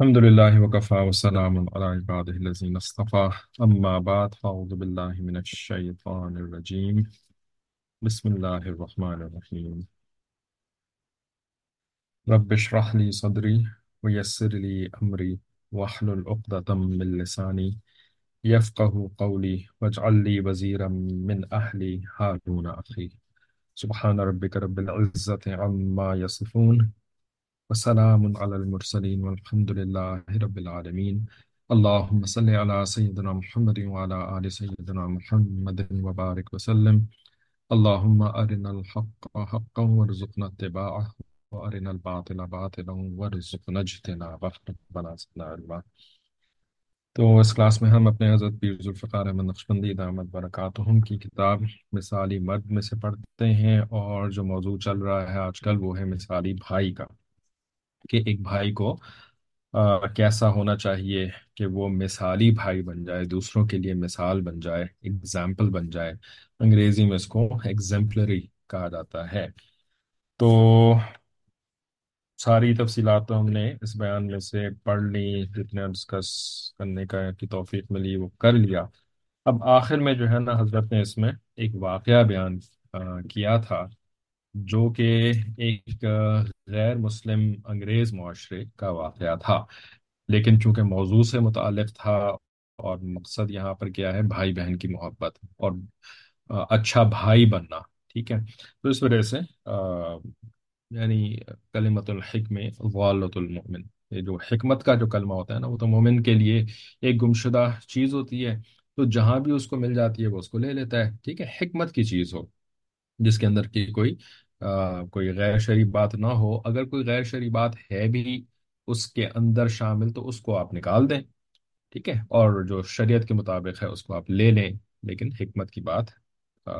الحمد لله وكفى وسلام على عباده الذين اصطفى. أما بعد فأعوذ بالله من الشيطان الرجيم. بسم الله الرحمن الرحيم. رب اشرح لي صدري ويسر لي أمري واحلل عقدة من لساني يفقه قولي واجعل لي وزيرا من أهلي هارون أخي. سبحان ربك رب العزة عما يصفون. وسلام على المرسلين والحمد لله رب العالمين. اللهم صل على سيدنا محمد وعلى آل سيدنا محمد وبارك وسلم. اللهم أرنا الحق حقا وارزقنا اتباعه، وأرنا الباطل باطلا وارزقنا اجتنابه. ربنا زدنا علما. تو اس کلاس میں ہم اپنے حضرت پیر ذوالفقار احمد نقشبندی دامت برکاتہم کی کتاب مثالی مرد میں سے پڑھتے ہیں اور جو موضوع چل رہا ہے آج کل وہ ہے مثالی بھائی کا۔ کہ ایک بھائی کو آ، کیسا ہونا چاہیے کہ وہ مثالی بھائی بن جائے دوسروں کے لیے مثال بن جائے اگزامپل بن جائے۔ انگریزی میں اس کو ایگزمپلری کہا جاتا ہے۔ تو ساری تفصیلات تو ہم نے اس بیان میں سے پڑھ لی جتنے ڈسکس کرنے کا کی توفیق ملی وہ کر لیا۔ اب آخر میں جو ہے نا حضرت نے اس میں ایک واقعہ بیان آ، کیا تھا۔ جو کہ ایک غیر مسلم انگریز معاشرے کا واقعہ تھا۔ لیکن چونکہ موضوع سے متعلق تھا اور مقصد یہاں پر کیا ہے، بھائی بہن کی محبت اور اچھا بھائی بننا، ٹھیک ہے؟ تو اس وجہ سے یعنی کلمت الحکم غالۃ المؤمن، یہ جو حکمت کا جو کلمہ ہوتا ہے نا، وہ تو مومن کے لیے ایک گمشدہ چیز ہوتی ہے۔ تو جہاں بھی اس کو مل جاتی ہے، وہ اس کو لے لیتا ہے، ٹھیک ہے؟ حکمت کی چیز ہو، جس کے اندر کی کوئی کوئی غیر شرعی بات نہ ہو اگر کوئی غیر شرعی بات ہے بھی اس کے اندر شامل تو اس کو آپ نکال دیں ٹھیک ہے؟ اور جو شریعت کے مطابق ہے اس کو آپ لے لیں لیکن حکمت کی بات آ,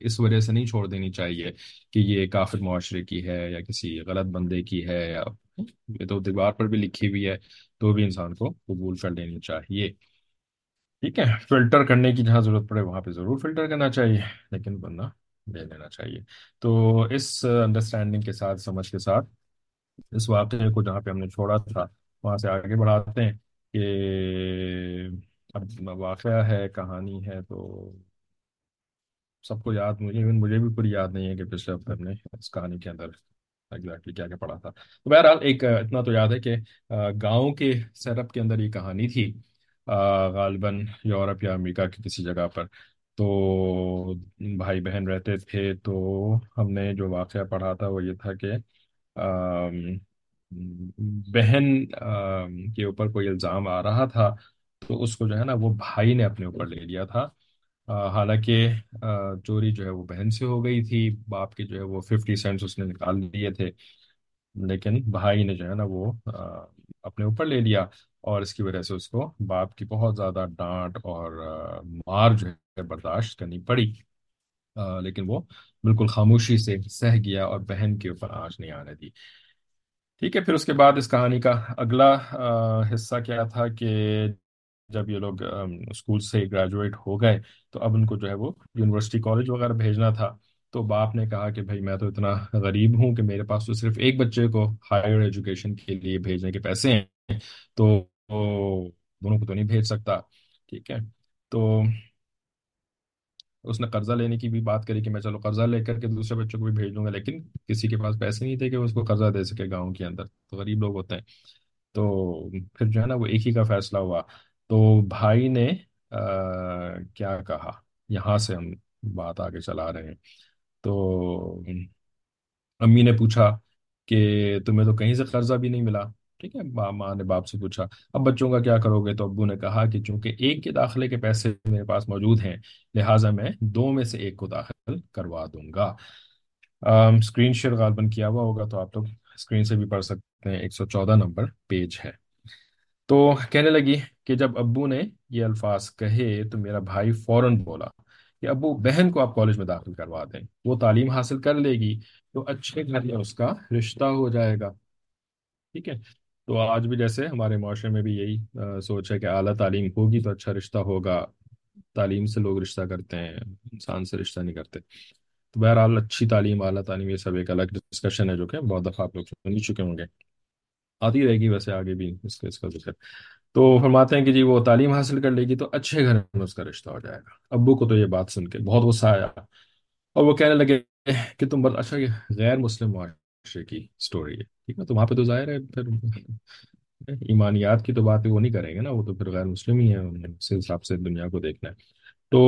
اس وجہ سے نہیں چھوڑ دینی چاہیے کہ یہ کافر معاشرے کی ہے یا کسی غلط بندے کی ہے یا یہ تو دیوار پر بھی لکھی ہوئی ہے تو بھی انسان کو قبول کر لینی چاہیے۔ ٹھیک ہے؟ فلٹر کرنے کی جہاں ضرورت پڑے وہاں پہ ضرور فلٹر کرنا چاہیے لیکن ورنہ لے لینا چاہیے۔ تو اس انڈرسٹینڈنگ کے ساتھ، سمجھ کے ساتھ، اس واقعے کو جہاں پہ ہم نے چھوڑا تھا، وہاں سے آگے بڑھاتے ہیں کہ اب واقعہ ہے، کہانی ہے، تو سب کو یاد، مجھے even مجھے بھی پوری یاد نہیں ہے کہ پچھلے ہفتے ہم نے اس کہانی کے اندر ایگزیکٹلی کیا کیا پڑھا تھا۔ تو بہرحال ایک اتنا تو یاد ہے کہ گاؤں کے سیٹ اپ کے اندر یہ کہانی تھی۔ غالباً یورپ یا امریکہ کی کسی جگہ پر۔ تو بھائی بہن رہتے تھے تو ہم نے جو واقعہ پڑھا تھا وہ یہ تھا کہ آم، بہن آم، کے اوپر کوئی الزام آ رہا تھا تو اس کو جو ہے نا وہ بھائی نے اپنے اوپر لے لیا تھا۔ آ، حالانکہ آ، چوری جو ہے وہ بہن سے ہو گئی تھی باپ کے جو ہے وہ ففٹی سینٹس اس نے نکال لیے تھے لیکن بھائی نے جو ہے نا وہ آ، اپنے اوپر لے لیا۔ اور اس کی وجہ سے اس کو باپ کی بہت زیادہ ڈانٹ اور مار جو ہے برداشت کرنی پڑی۔ لیکن وہ بالکل خاموشی سے سہ گیا اور بہن کے اوپر آنچ نہیں آنے دی۔ ٹھیک ہے، پھر اس کے بعد اس کہانی کا اگلا حصہ کیا تھا کہ جب یہ لوگ اسکول سے گریجویٹ ہو گئے تو اب ان کو جو ہے وہ یونیورسٹی کالج وغیرہ بھیجنا تھا۔ تو باپ نے کہا کہ بھائی، میں تو اتنا غریب ہوں کہ میرے پاس تو صرف ایک بچے کو ہائر ایجوکیشن کے لیے بھیجنے کے پیسے ہیں۔ تو تو دونوں کو تو نہیں بھیج سکتا، ٹھیک ہے۔ تو اس نے قرضہ لینے کی بھی بات کری کہ میں چلو قرضہ لے کر کے دوسرے بچوں کو بھی بھیج دوں گا، لیکن کسی کے پاس پیسے نہیں تھے کہ اس کو قرضہ دے سکے گاؤں کے اندر۔ تو غریب لوگ ہوتے ہیں۔ تو پھر جو ہے نا وہ ایک ہی کا فیصلہ ہوا۔ تو بھائی نے کیا کہا؟ یہاں سے ہم بات آگے چلا رہے ہیں۔ تو امی نے پوچھا کہ تمہیں تو کہیں سے قرضہ بھی نہیں ملا؟ ٹھیک ہے ماں نے باپ سے پوچھا، اب بچوں کا کیا کرو گے؟ تو ابو نے کہا کہ چونکہ ایک کے داخلے کے پیسے میرے پاس موجود ہیں، لہٰذا میں دو میں سے ایک کو داخل کروا دوں گا۔ اسکرین شیئر غالباً کیا ہوا ہوگا تو آپ لوگ اسکرین سے بھی پڑھ سکتے ہیں، ایک سو چودہ نمبر پیج ہے۔ تو کہنے لگی کہ جب ابو نے یہ الفاظ کہے تو میرا بھائی فوراً بولا کہ ابو، بہن کو آپ کالج میں داخل کروا دیں، وہ تعلیم حاصل کر لے گی تو اچھے گھر میں اس کا رشتہ ہو جائے گا۔ ٹھیک ہے تو آج بھی جیسے ہمارے معاشرے میں بھی یہی سوچ ہے کہ اعلیٰ تعلیم ہوگی تو اچھا رشتہ ہوگا۔ تعلیم سے لوگ رشتہ کرتے ہیں، انسان سے رشتہ نہیں کرتے۔ تو بہرحال اچھی تعلیم، اعلیٰ تعلیم یہ سب ایک الگ ڈسکشن ہے جو کہ بہت دفعہ آپ لوگ سن ہی چکے ہوں گے۔ آتی رہے گی ویسے آگے بھی اس کا اس کا ذکر۔ تو فرماتے ہیں کہ جی وہ تعلیم حاصل کر لے گی تو اچھے گھر میں اس کا رشتہ ہو جائے گا۔ ابو کو تو یہ بات سن کے بہت غصہ آیا۔ اور وہ کہنے لگے کہ تم بس اچھا یہ غیر مسلم معاشرے کی سٹوری ہے۔ ٹھیک ہے تو وہاں پہ تو ظاہر ہے، پھر ایمانیات کی تو بات وہ نہیں کریں گے نا، وہ تو پھر غیر مسلم ہی ہے اس حساب سے دنیا کو دیکھنا ہے۔ تو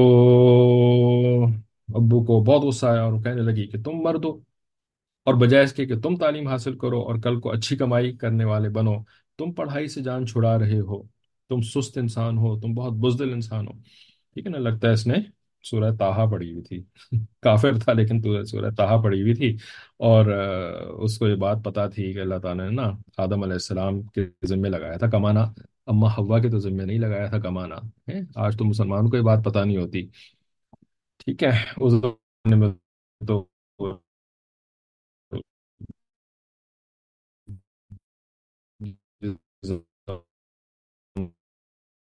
ابو کو بہت غصہ آیا اور وہ کہنے لگی کہ تم مرد ہو اور بجائے اس کے کہ تم تعلیم حاصل کرو اور کل کو اچھی کمائی کرنے والے بنو۔ تم پڑھائی سے جان چھڑا رہے ہو، تم سست انسان ہو، تم بہت بزدل انسان ہو۔ ٹھیک ہے نا، لگتا ہے اس نے سورہ تاہا پڑھی ہوئی تھی۔ کافر تھا لیکن تو سورہ تاہا پڑھی ہوئی تھی۔ اور اس کو یہ بات پتا تھی کہ اللہ تعالیٰ نے نا آدم علیہ السلام کے ذمے لگایا تھا کمانا۔ اما حوا کے تو ذمے نہیں لگایا تھا کمانا۔ آج تو مسلمان کو یہ بات پتا نہیں ہوتی۔ ٹھیک ہے، اس زمانے میں تو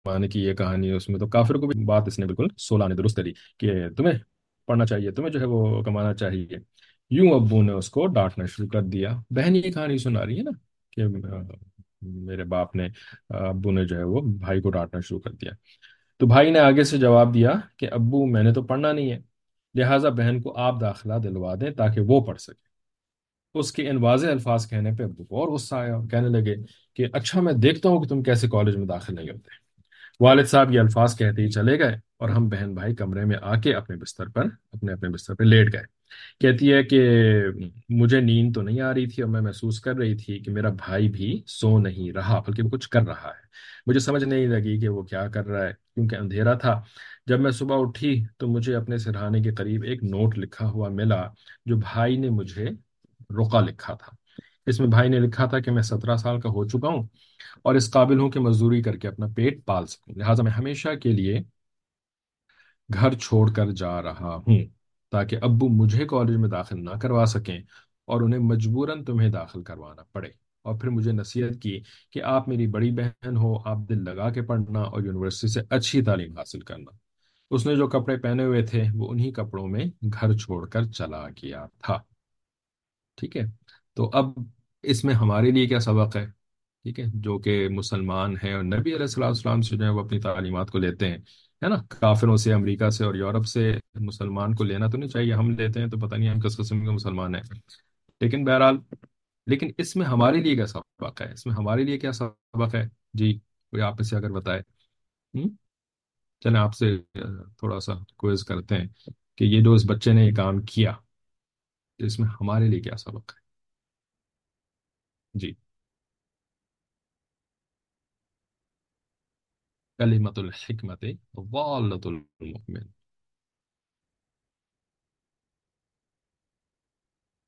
زمانے کی یہ کہانی ہے اس میں تو کافر کو بھی بات اس نے بالکل سولہ نے درست کری کہ تمہیں پڑھنا چاہیے، تمہیں جو ہے وہ کمانا چاہیے۔ یوں ابو نے اس کو ڈانٹنا شروع کر دیا۔ بہن یہ کہانی سنا رہی ہے نا کہ میرے باپ نے ابو نے جو ہے وہ بھائی کو ڈانٹنا شروع کر دیا۔ تو بھائی نے آگے سے جواب دیا کہ، ابو، میں نے تو پڑھنا نہیں ہے، لہٰذا بہن کو آپ داخلہ دلوا دیں تاکہ وہ پڑھ سکے۔ اس کے ان واضح الفاظ کہنے پہ ابو کو اور غصہ آیا کہنے لگے کہ اچھا میں دیکھتا ہوں کہ تم کیسے کالج میں داخل نہیں ہوتے۔ والد صاحب یہ الفاظ کہتے ہی چلے گئے اور ہم بہن بھائی کمرے میں آ کے اپنے بستر پر، اپنے اپنے بستر پہ لیٹ گئے۔ کہتی ہے کہ مجھے نیند تو نہیں آ رہی تھی اور میں محسوس کر رہی تھی کہ میرا بھائی بھی سو نہیں رہا بلکہ وہ کچھ کر رہا ہے۔ مجھے سمجھ نہیں لگی کہ وہ کیا کر رہا ہے، کیونکہ اندھیرا تھا۔ جب میں صبح اٹھی تو مجھے اپنے سرہانے کے قریب ایک نوٹ لکھا ہوا ملا جو بھائی نے مجھے رقا لکھا تھا۔ اس میں بھائی نے لکھا تھا کہ میں سترہ سال کا ہو چکا ہوں اور اس قابل ہوں کہ مزدوری کر کے اپنا پیٹ پال سکوں۔ لہٰذا میں ہمیشہ کے لیے گھر چھوڑ کر جا رہا ہوں تاکہ ابو مجھے کالج میں داخل نہ کروا سکیں اور انہیں مجبوراً تمہیں داخل کروانا پڑے۔ اور پھر مجھے نصیحت کی کہ آپ میری بڑی بہن ہو، آپ دل لگا کے پڑھنا اور یونیورسٹی سے اچھی تعلیم حاصل کرنا۔ اس نے جو کپڑے پہنے ہوئے تھے، وہ انہی کپڑوں میں گھر چھوڑ کر چلا گیا تھا۔ ٹھیک ہے؟ تو اب اس میں ہمارے لیے کیا سبق ہے؟ ٹھیک ہے، جو کہ مسلمان ہیں اور نبی علیہ السلام السلام سے جو ہے وہ اپنی تعلیمات کو لیتے ہیں، ہے نا؟ کافروں سے، امریکہ سے اور یورپ سے مسلمان کو لینا تو نہیں چاہیے، ہم لیتے ہیں تو پتہ نہیں ہم کس قسم کے مسلمان ہیں۔ لیکن بہرحال، لیکن اس میں ہمارے لیے کیا سبق ہے؟ اس میں ہمارے لیے کیا سبق ہے؟ جی کوئی آپ سے اگر بتائے۔ چلیں آپ سے تھوڑا سا کوئز کرتے ہیں کہ یہ جو اس بچے نے یہ کام کیا، اس میں ہمارے لیے کیا سبق ہے؟ جی۔ کلمت الحکمت ضالۃ المؤمن.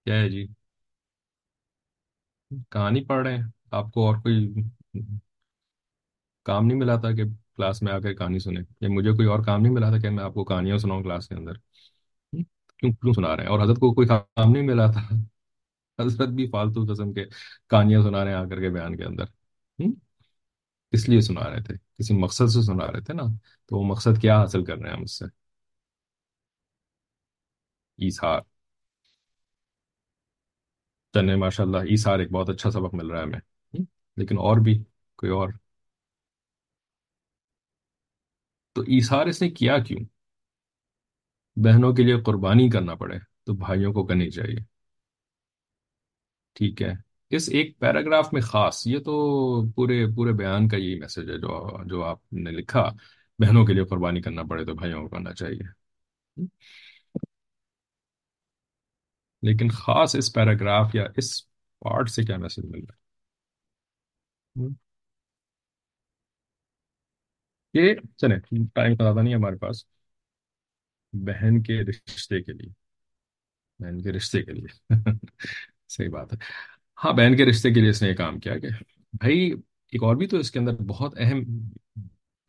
کیا ہے جی؟ کہانی پڑھ رہے ہیں. آپ کو اور کوئی کام نہیں ملا تھا کہ کلاس میں آ کر کہانی سنیں؟ یا مجھے کوئی اور کام نہیں ملا تھا کہ میں آپ کو کہانیاں سناؤں کلاس کے اندر؟ کیوں کیوں سنا رہے ہیں؟ اور حضرت کو کوئی کام نہیں ملا تھا؟ حضرت بھی فالتو قسم کے کہانیاں سنا رہے ہیں آ کر کے بیان کے اندر۔ اس لیے سنا رہے تھے۔ کسی مقصد سے سنا رہے تھے نا، تو وہ مقصد کیا حاصل کر رہے ہیں ہم اس سے؟ ایثار۔ چلے ماشاء اللہ ایثار ایک بہت اچھا سبق مل رہا ہے ہمیں۔ ہم؟ لیکن اور بھی کوئی اور۔ تو ایثار اس نے کیا کیوں؟ بہنوں کے لیے قربانی کرنا پڑے، تو بھائیوں کو کرنی چاہیے۔ ٹھیک ہے۔ اس ایک پیراگراف میں خاص؟ یہ تو پورے پورے بیان کا یہی میسج ہے جو جو آپ نے لکھا۔ بہنوں کے لیے قربانی کرنا پڑے تو بھائیوں کو کرنا چاہیے۔ لیکن خاص اس پیراگراف یا اس پارٹ سے کیا میسج مل رہا ہے؟ یہ چلیں ٹائم زیادہ نہیں ہمارے پاس۔ بہن کے رشتے کے لیے۔ بہن کے رشتے کے لیے۔ صحیح بات ہے۔ ہاں بہن کے رشتے کے لیے اس نے یہ کام کیا کہ بھائی، ایک اور بھی تو اس کے اندر بہت اہم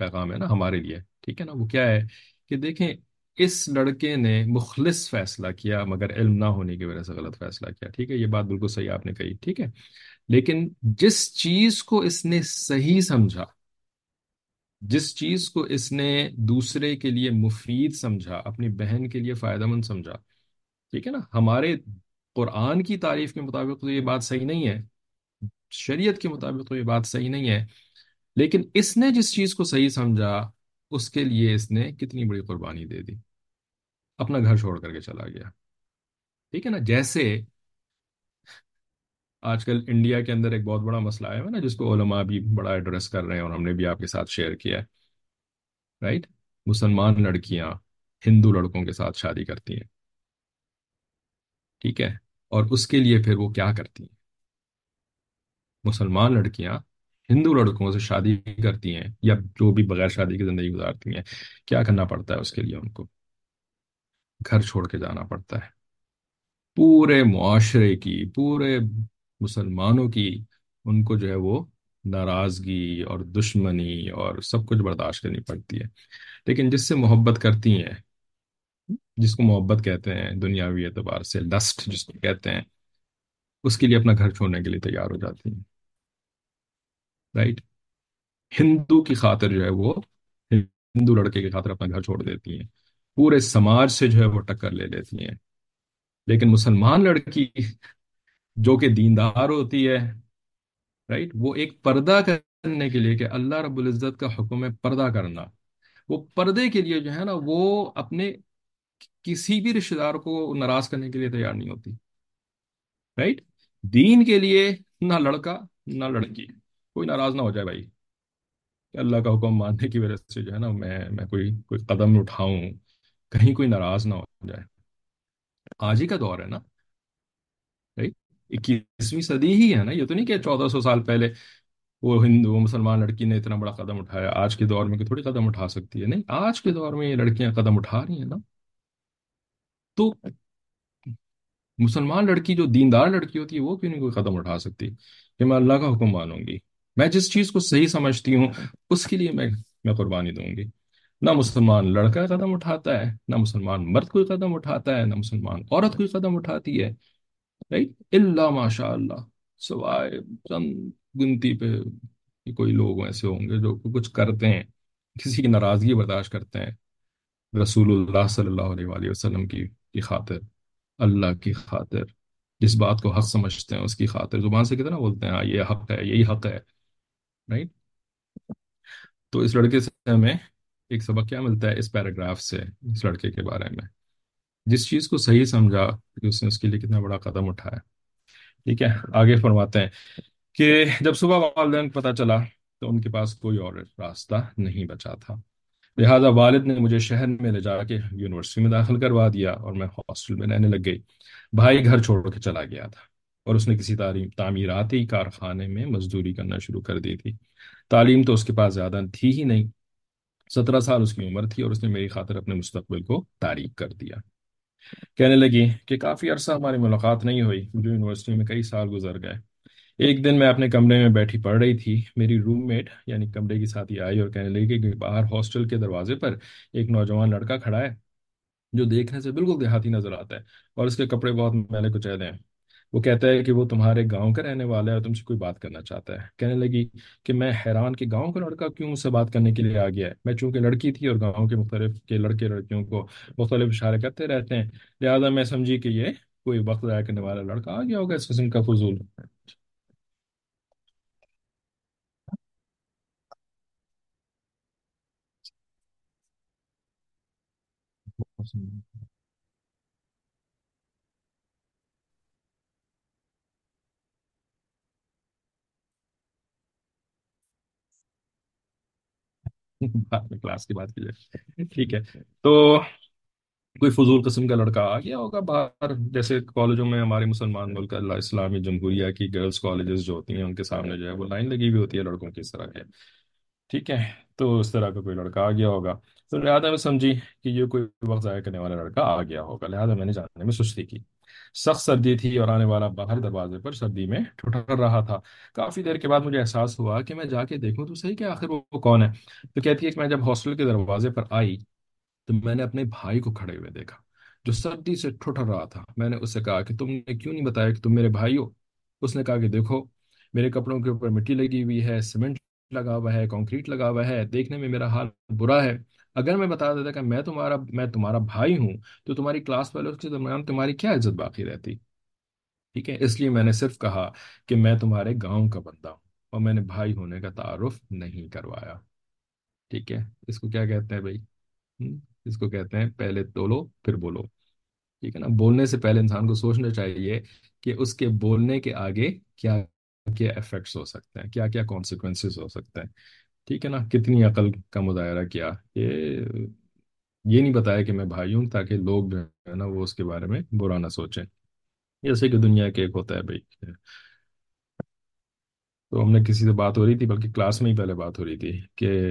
پیغام ہے نا ہمارے لیے، ٹھیک ہے نا؟ وہ کیا ہے کہ دیکھیں، اس لڑکے نے مخلص فیصلہ کیا مگر علم نہ ہونے کی وجہ سے غلط فیصلہ کیا، ٹھیک ہے؟ یہ بات بالکل صحیح آپ نے کہی، ٹھیک ہے؟ لیکن جس چیز کو اس نے صحیح سمجھا، جس چیز کو اس نے دوسرے کے لیے مفید سمجھا، اپنی بہن کے لیے فائدہ مند سمجھا، ٹھیک ہے نا؟ ہمارے قرآن کی تعریف کے مطابق تو یہ بات صحیح نہیں ہے۔ شریعت کے مطابق تو یہ بات صحیح نہیں ہے۔ لیکن اس نے جس چیز کو صحیح سمجھا، اس کے لیے اس نے کتنی بڑی قربانی دے دی۔ اپنا گھر چھوڑ کر کے چلا گیا۔ ٹھیک ہے نا؟ جیسے آج کل انڈیا کے اندر ایک بہت بڑا مسئلہ ہے نا، جس کو علماء بھی بڑا ایڈریس کر رہے ہیں اور ہم نے بھی آپ کے ساتھ شیئر کیا ہے۔ رائٹ؟ مسلمان لڑکیاں ہندو لڑکوں کے ساتھ شادی کرتی ہیں۔ ٹھیک ہے؟ اور اس کے لیے پھر وہ کیا کرتی ہیں؟ مسلمان لڑکیاں ہندو لڑکوں سے شادی کرتی ہیں یا جو بھی بغیر شادی کی زندگی گزارتی ہیں، کیا کرنا پڑتا ہے اس کے لیے ان کو؟ گھر چھوڑ کے جانا پڑتا ہے۔ پورے معاشرے کی، پورے مسلمانوں کی ان کو جو ہے وہ ناراضگی اور دشمنی اور سب کچھ برداشت کرنی پڑتی ہے۔ لیکن جس سے محبت کرتی ہیں جس کو محبت کہتے ہیں، دنیاوی اعتبار سے، لسٹ جس کو کہتے ہیں، اس کے لیے اپنا گھر چھوڑنے کے لیے تیار ہو جاتی ہیں۔ رائٹ ہندو کی خاطر جو ہے وہ، ہندو لڑکے کی خاطر اپنا گھر چھوڑ دیتی ہیں۔ پورے سماج سے جو ہے وہ ٹکر لے لیتی ہیں۔ لیکن مسلمان لڑکی جو کہ دیندار ہوتی ہے رائٹ وہ ایک پردہ کرنے کے لیے کہ اللہ رب العزت کا حکم ہے پردہ کرنا۔ وہ پردے کے لیے جو ہے نا، وہ اپنے کسی بھی رشتے دار کو ناراض کرنے کے لیے تیار نہیں ہوتی۔ رائٹ دین کے لیے نہ لڑکا، نہ لڑکی۔ کوئی ناراض نہ ہو جائے بھائی۔ کہ اللہ کا حکم ماننے کی وجہ سے جو ہے نا میں میں کوئی کوئی قدم اٹھاؤں، کہیں کوئی ناراض نہ ہو جائے۔ آج ہی کا دور ہے نا۔ اکیسویں صدی ہی ہے نا۔ یہ تو نہیں کہ چودہ سو سال پہلے وہ ہندو مسلمان لڑکی نے اتنا بڑا قدم اٹھایا۔ آج کے دور میں کہ تھوڑی قدم اٹھا سکتی ہے۔ نہیں، آج کے دور میں یہ لڑکیاں قدم اٹھا رہی ہیں نا۔ تو مسلمان لڑکی جو دیندار لڑکی ہوتی ہے، وہ کیوں نہیں کوئی قدم اٹھا سکتی؟ کہ میں اللہ کا حکم مانوں گی۔ میں جس چیز کو صحیح سمجھتی ہوں، اس کے لیے میں میں قربانی دوں گی۔ نہ مسلمان لڑکا قدم اٹھاتا ہے، نہ مسلمان مرد کوئی قدم اٹھاتا ہے، نہ مسلمان عورت کوئی قدم اٹھاتی ہے۔ رائٹ اللہ ماشاء اللہ سوائے چند گنتی پہ کوئی لوگ ایسے ہوں گے جو کچھ کرتے ہیں، کسی کی ناراضگی برداشت کرتے ہیں۔ رسول اللہ صلی اللہ علیہ وآلہ وسلم کی کی خاطر، اللہ کی خاطر، جس بات کو حق سمجھتے ہیں اس کی خاطر۔ زبان سے کتنا بولتے ہیں؟ ہاں، یہ حق ہے، یہی حق ہے رائٹ تو اس لڑکے سے ہمیں ایک سبق کیا ملتا ہے اس پیراگراف سے، اس لڑکے کے بارے میں۔ جس چیز کو صحیح سمجھا کہ اس نے اس کے لیے کتنا بڑا قدم اٹھایا۔ ٹھیک ہے، آگے فرماتے ہیں کہ جب صبح والدین کو پتہ چلا تو ان کے پاس کوئی اور راستہ نہیں بچا تھا۔ لہٰذا والد نے مجھے شہر میں لے جا کے یونیورسٹی میں داخل کروا دیا اور میں ہاسٹل میں رہنے لگ گئی۔ بھائی گھر چھوڑ کے چلا گیا تھا اور اس نے کسی تعلیم، تعمیراتی کارخانے میں مزدوری کرنا شروع کر دی تھی۔ تعلیم تو اس کے پاس زیادہ تھی ہی نہیں۔ سترہ سال اس کی عمر تھی اور اس نے میری خاطر اپنے مستقبل کو تعریف کر دیا۔ کہنے لگی کہ کافی عرصہ ہماری ملاقات نہیں ہوئی، مجھے یونیورسٹی میں کئی سال گزر گئے۔ ایک دن میں اپنے کمرے میں بیٹھی پڑھ رہی تھی۔ میری روم میٹ یعنی کمرے کی ساتھی آئی اور کہنے لگی کہ باہر ہاسٹل کے دروازے پر ایک نوجوان لڑکا کھڑا ہے جو دیکھنے سے بالکل دیہاتی نظر آتا ہے اور اس کے کپڑے بہت میلے کچیلے ہیں۔ وہ کہتا ہے کہ وہ تمہارے گاؤں کا رہنے والا ہے اور تم سے کوئی بات کرنا چاہتا ہے۔ کہنے لگی کہ میں حیران کہ گاؤں کا لڑکا کیوں مجھ سے بات کرنے کے لیے آ گیا ہے؟ میں چونکہ لڑکی تھی اور گاؤں کے مختلف کے لڑکے لڑکیوں کو مختلف اشارے کرتے رہتے ہیں، لہٰذا میں سمجھی کہ یہ کوئی وقت ضائع کرنے والا لڑکا آ گیا ہوگا اس قسم کا فضول۔ بعد میں کلاس کی بات کی جائے ٹھیک ہے تو کوئی فضول قسم کا لڑکا آ گیا ہوگا باہر جیسے کالجوں میں ہمارے مسلمان ملک اللہ اسلامی جمہوریہ کی گرلس کالجز جو ہوتی ہیں ان کے سامنے جو ہے وہ لائن لگی ہوئی ہوتی ہے لڑکوں کی اس طرح کے ٹھیک ہے تو اس طرح کا کوئی لڑکا آ گیا ہوگا تو لہٰذا میں سمجھی کہ یہ کوئی وقت ضائع کرنے والا لڑکا آ گیا ہوگا۔ لہٰذا میں نے جاننے میں سستی کی۔ سخت سردی تھی اور آنے والا باہر دروازے پر سردی میں ٹھٹر رہا تھا۔ کافی دیر کے بعد مجھے احساس ہوا کہ میں جا کے دیکھوں تو صحیح کہ آخر وہ کون ہے۔ تو کہتی ہے کہ میں جب ہاسٹل کے دروازے پر آئی تو میں نے اپنے بھائی کو کھڑے ہوئے دیکھا جو سردی سے ٹھٹر رہا تھا۔ میں نے اس سے کہا کہ تم نے کیوں نہیں بتایا کہ تم میرے بھائی ہو اس نے کہا کہ دیکھو، میرے کپڑوں کے اوپر مٹی لگی ہوئی ہے، سیمنٹ لگا ہوا ہے کنکریٹ لگا ہوا ہے، دیکھنے میں میرا حال برا ہے۔ اگر میں بتا دیتا کہ میں تمہارا میں تمہارا بھائی ہوں، تو تمہاری کلاس والوں کے درمیان تمہاری کیا عزت باقی رہتی؟ ٹھیک ہے؟ اس لیے میں نے صرف کہا کہ میں تمہارے گاؤں کا بندہ ہوں اور میں نے بھائی ہونے کا تعارف نہیں کروایا۔ ٹھیک ہے؟ اس کو کیا کہتے ہیں بھائی؟ اس کو کہتے ہیں پہلے تولو، پھر بولو۔ ٹھیک ہے نا؟ بولنے سے پہلے انسان کو سوچنا چاہیے کہ اس کے بولنے کے آگے کیا کیا افیکٹس ہو سکتے ہیں، کیا کیا کانسیکوینسز ہو سکتے ہیں۔ ٹھیک ہے نا، کتنی عقل کا مظاہرہ کیا۔ یہ یہ نہیں بتایا کہ میں بھائی ہوں، تاکہ لوگ جو ہے نا، وہ اس کے بارے میں برا نہ سوچیں۔ جیسے کہ دنیا کے ایک ہوتا ہے بھائی۔ تو ہم نے کسی سے بات ہو رہی تھی، بلکہ کلاس میں ہی پہلے بات ہو رہی تھی کہ،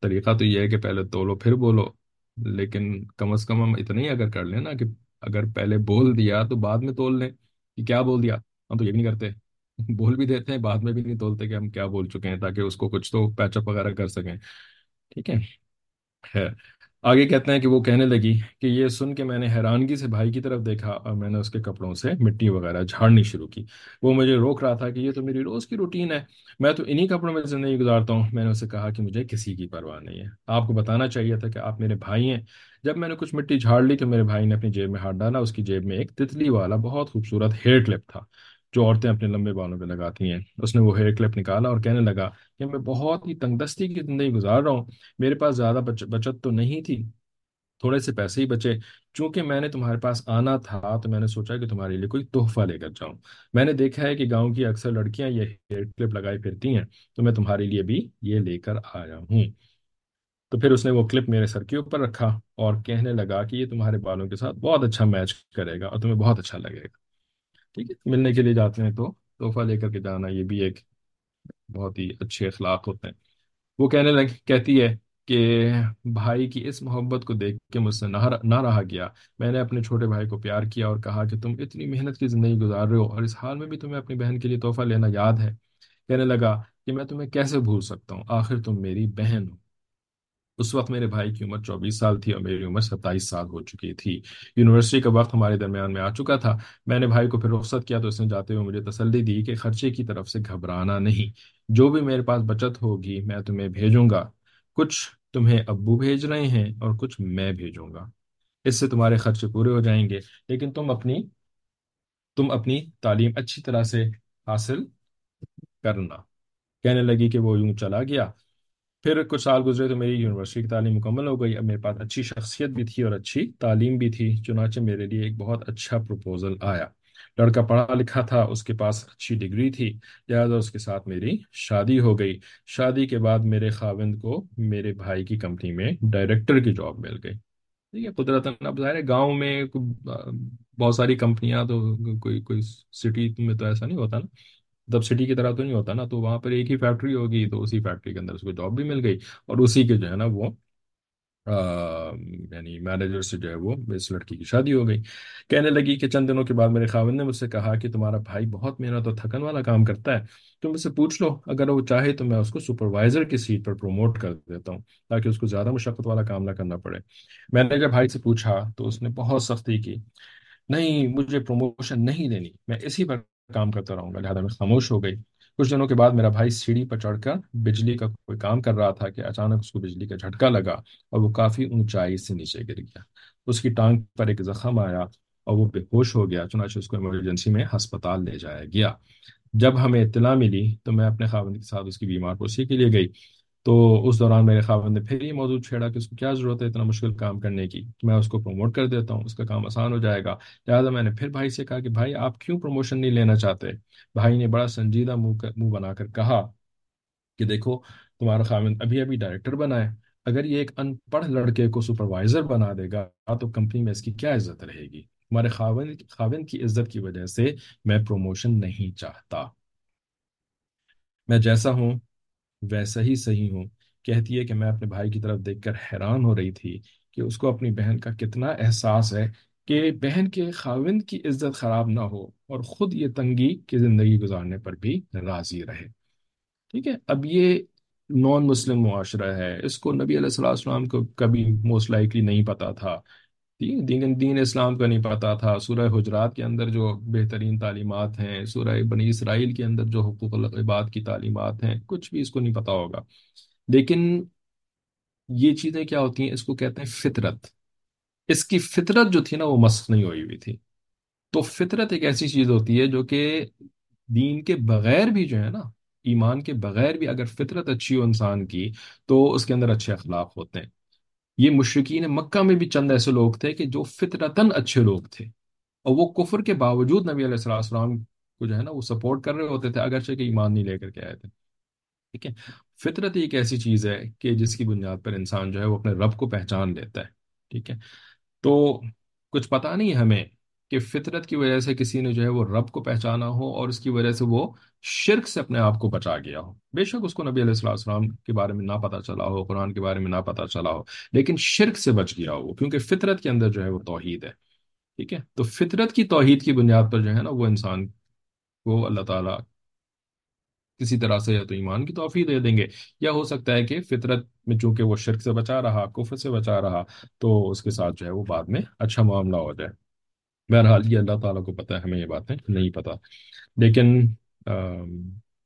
طریقہ تو یہ ہے کہ پہلے تولو، پھر بولو۔ لیکن کم از کم ہم اتنا ہی اگر کر لیں نا کہ اگر پہلے بول دیا تو بعد میں تول لیں کہ کیا بول دیا؟ ہم تو یہ بھی نہیں کرتے۔ بول بھی دیتے ہیں، بعد میں بھی نہیں تولتے کہ ہم کیا بول چکے ہیں تاکہ اس کو کچھ تو پیچ اپ وغیرہ کر سکیں۔ ٹھیک ہے؟ ہے آگے کہتے ہیں کہ وہ کہنے لگی کہ یہ سن کے میں نے حیرانگی سے بھائی کی طرف دیکھا اور میں نے اس کے کپڑوں سے مٹی وغیرہ جھاڑنی شروع کی۔ وہ مجھے روک رہا تھا کہ یہ تو میری روز کی روٹین ہے، میں تو انہی کپڑوں میں زندگی گزارتا ہوں۔ میں نے اسے کہا کہ مجھے کسی کی پرواہ نہیں ہے۔ آپ کو بتانا چاہیے تھا کہ آپ میرے بھائی ہیں۔ جب میں نے کچھ مٹی جھاڑ لی تو میرے بھائی نے اپنی جیب میں ہاتھ ڈالا۔ اس کی جیب میں ایک تتلی والا بہت خوبصورت ہیئر کلپ تھا۔ جو عورتیں اپنے لمبے بالوں پہ لگاتی ہیں، اس نے وہ ہیئر کلپ نکالا اور کہنے لگا کہ میں بہت ہی تنگ دستی کی زندگی گزار رہا ہوں، میرے پاس زیادہ بچت تو نہیں تھی، تھوڑے سے پیسے ہی بچے۔ چونکہ میں نے تمہارے پاس آنا تھا تو میں نے سوچا کہ تمہارے لیے کوئی تحفہ لے کر جاؤں۔ میں نے دیکھا ہے کہ گاؤں کی اکثر لڑکیاں یہ ہیئر کلپ لگائی پھرتی ہیں، تو میں تمہارے لیے بھی یہ لے کر آیا ہوں۔ تو پھر اس نے وہ کلپ میرے سر کے اوپر رکھا اور کہنے لگا کہ یہ تمہارے بالوں کے ساتھ بہت اچھا میچ کرے گا اور تمہیں بہت اچھا لگے گا۔ ٹھیک ہے، ملنے کے لیے جاتے ہیں تو تحفہ لے کر کے جانا، یہ بھی ایک بہت ہی اچھے اخلاق ہوتے ہیں۔ وہ کہنے لگ، کہتی ہے کہ بھائی کی اس محبت کو دیکھ کے مجھ سے نہ نہ رہا گیا۔ میں نے اپنے چھوٹے بھائی کو پیار کیا اور کہا کہ تم اتنی محنت کی زندگی گزار رہے ہو اور اس حال میں بھی تمہیں اپنی بہن کے لیے تحفہ لینا یاد ہے۔ کہنے لگا کہ میں تمہیں کیسے بھول سکتا ہوں؟ آخر تم میری بہن ہو۔ اس وقت میرے بھائی کی عمر چوبیس سال تھی اور میری عمر ستائیس سال ہو چکی تھی۔ یونیورسٹی کا وقت ہمارے درمیان میں آ چکا تھا۔ میں نے بھائی کو پھر رخصت کیا تو اس نے جاتے ہوئے مجھے تسلی دی کہ خرچے کی طرف سے گھبرانا نہیں۔ جو بھی میرے پاس بچت ہوگی، میں تمہیں بھیجوں گا۔ کچھ تمہیں ابو بھیج رہے ہیں اور کچھ میں بھیجوں گا۔ اس سے تمہارے خرچے پورے ہو جائیں گے۔ لیکن تم اپنی تم اپنی تعلیم اچھی طرح سے حاصل کرنا۔ کہنے لگی کہ وہ یوں چلا گیا۔ پھر کچھ سال گزرے تو میری یونیورسٹی کی تعلیم مکمل ہو گئی۔ اب میرے پاس اچھی شخصیت بھی تھی اور اچھی تعلیم بھی تھی، چنانچہ میرے لیے ایک بہت اچھا پروپوزل آیا۔ لڑکا پڑھا لکھا تھا، اس کے پاس اچھی ڈگری تھی، لہٰذا اس کے ساتھ میری شادی ہو گئی۔ شادی کے بعد میرے خاوند کو میرے بھائی کی کمپنی میں ڈائریکٹر کی جاب مل گئی۔ ٹھیک ہے قدرت اب ظاہر ہے گاؤں میں بہت ساری کمپنیاں تو کوئی کوئی سٹی میں تو ایسا نہیں ہوتا نا۔ جب سٹی کی طرح تو نہیں ہوتا نا تو وہاں پر ایک ہی فیکٹری ہوگی تو اسی فیکٹری کے اندر اس کو جاب بھی مل گئی اور اسی کے جو ہے نا وہ یعنی مینیجر سے جو ہے وہ اس لڑکی کی شادی ہو گئی کہنے لگی کہ چند دنوں کے بعد میرے خاوند نے مجھ سے کہا کہ تمہارا بھائی بہت محنت اور تھکن والا کام کرتا ہے تم اس سے پوچھ لو اگر وہ چاہے تو میں اس کو سپروائزر کی سیٹ پر پروموٹ کر دیتا ہوں تاکہ اس کو زیادہ مشقت والا کام نہ کرنا پڑے میں نے جب بھائی سے پوچھا تو اس نے بہت سختی کی نہیں مجھے پروموشن نہیں دینی میں اسی پر کام کرتا رہوں گا، لہٰذا میں خاموش ہو گئی۔ کچھ دنوں کے بعد میرا بھائی سیڑھی پر چڑھ کر بجلی کا کوئی کام کر رہا تھا کہ اچانک اس کو بجلی کا جھٹکا لگا اور وہ کافی اونچائی سے نیچے گر گیا۔ اس کی ٹانگ پر ایک زخم آیا اور وہ بے ہوش ہو گیا، چنانچہ اس کو ایمرجنسی میں ہسپتال لے جایا گیا۔ جب ہمیں اطلاع ملی تو میں اپنے خاوند کے ساتھ اس کی بیمار پرسی کے لیے گئی۔ تو اس دوران میرے خاوند نے پھر یہ موضوع چھیڑا کہ اس کو کیا ضرورت ہے اتنا مشکل کام کرنے کی میں اس کو پروموٹ کر دیتا ہوں، اس کا کام آسان ہو جائے گا۔ لہٰذا میں نے پھر بھائی سے کہا کہ بھائی آپ کیوں پروموشن نہیں لینا چاہتے؟ بھائی نے بڑا سنجیدہ منہ منہ بنا کر کہا کہ دیکھو، تمہارا خاوند ابھی ابھی ڈائریکٹر بنا ہے، اگر یہ ایک ان پڑھ لڑکے کو سپروائزر بنا دے گا تو کمپنی میں اس کی کیا عزت رہے گی؟ ہمارے خاوند خاوند کی عزت کی وجہ سے میں پروموشن نہیں چاہتا۔ میں جیسا ہوں ویسا ہی صحیح ہوں۔ کہتی ہے کہ میں اپنے بھائی کی طرف دیکھ کر حیران ہو رہی تھی کہ اس کو اپنی بہن کا کتنا احساس ہے کہ بہن کے خاوند کی عزت خراب نہ ہو اور خود یہ تنگی کی زندگی گزارنے پر بھی راضی رہے۔ ٹھیک ہے، اب یہ نان مسلم معاشرہ ہے۔ اس کو نبی علیہ السلام کو کبھی موسٹ لائکلی نہیں پتا تھا۔ جی، دین دین اسلام کا نہیں پتا تھا۔ سورہ حجرات کے اندر جو بہترین تعلیمات ہیں، سورہ بنی اسرائیل کے اندر جو حقوق العباد کی تعلیمات ہیں، کچھ بھی اس کو نہیں پتا ہوگا۔ لیکن یہ چیزیں کیا ہوتی ہیں؟ اس کو کہتے ہیں فطرت۔ اس کی فطرت جو تھی نا، وہ مسخ نہیں ہوئی ہوئی تھی۔ تو فطرت ایک ایسی چیز ہوتی ہے جو کہ دین کے بغیر بھی جو ہے نا، ایمان کے بغیر بھی اگر فطرت اچھی ہو انسان کی، تو اس کے اندر اچھے اخلاق ہوتے ہیں۔ یہ مشرقین مکہ میں بھی چند ایسے لوگ تھے کہ جو فطرتاً اچھے لوگ تھے۔ اور وہ کفر کے باوجود نبی علیہ السلام السلام کو جو ہے نا وہ سپورٹ کر رہے ہوتے تھے، اگرچہ کہ ایمان نہیں لے کر کے آئے تھے۔ ٹھیک ہے؟ فطرت ایک ایسی چیز ہے کہ جس کی بنیاد پر انسان جو ہے وہ اپنے رب کو پہچان لیتا ہے۔ ٹھیک ہے؟ تو کچھ پتہ نہیں ہمیں کہ فطرت کی وجہ سے کسی نے جو ہے وہ رب کو پہچانا ہو اور اس کی وجہ سے وہ شرک سے اپنے آپ کو بچا گیا ہو۔ بے شک اس کو نبی علیہ السلام السلام کے بارے میں نہ پتا چلا ہو، قرآن کے بارے میں نہ پتا چلا ہو، لیکن شرک سے بچ گیا ہو، کیونکہ فطرت کے اندر جو ہے وہ توحید ہے۔ ٹھیک ہے؟ تو فطرت کی توحید کی بنیاد پر جو ہے نا وہ انسان کو اللہ تعالیٰ کسی طرح سے یا تو ایمان کی توفیق دے دیں گے، یا ہو سکتا ہے کہ فطرت میں چونکہ وہ شرک سے بچا رہا، کفر سے بچا رہا، تو اس کے ساتھ جو ہے وہ بعد میں اچھا معاملہ ہو جائے۔ بہرحال یہ اللہ تعالیٰ کو پتہ ہے، ہمیں یہ باتیں نہیں پتہ۔ لیکن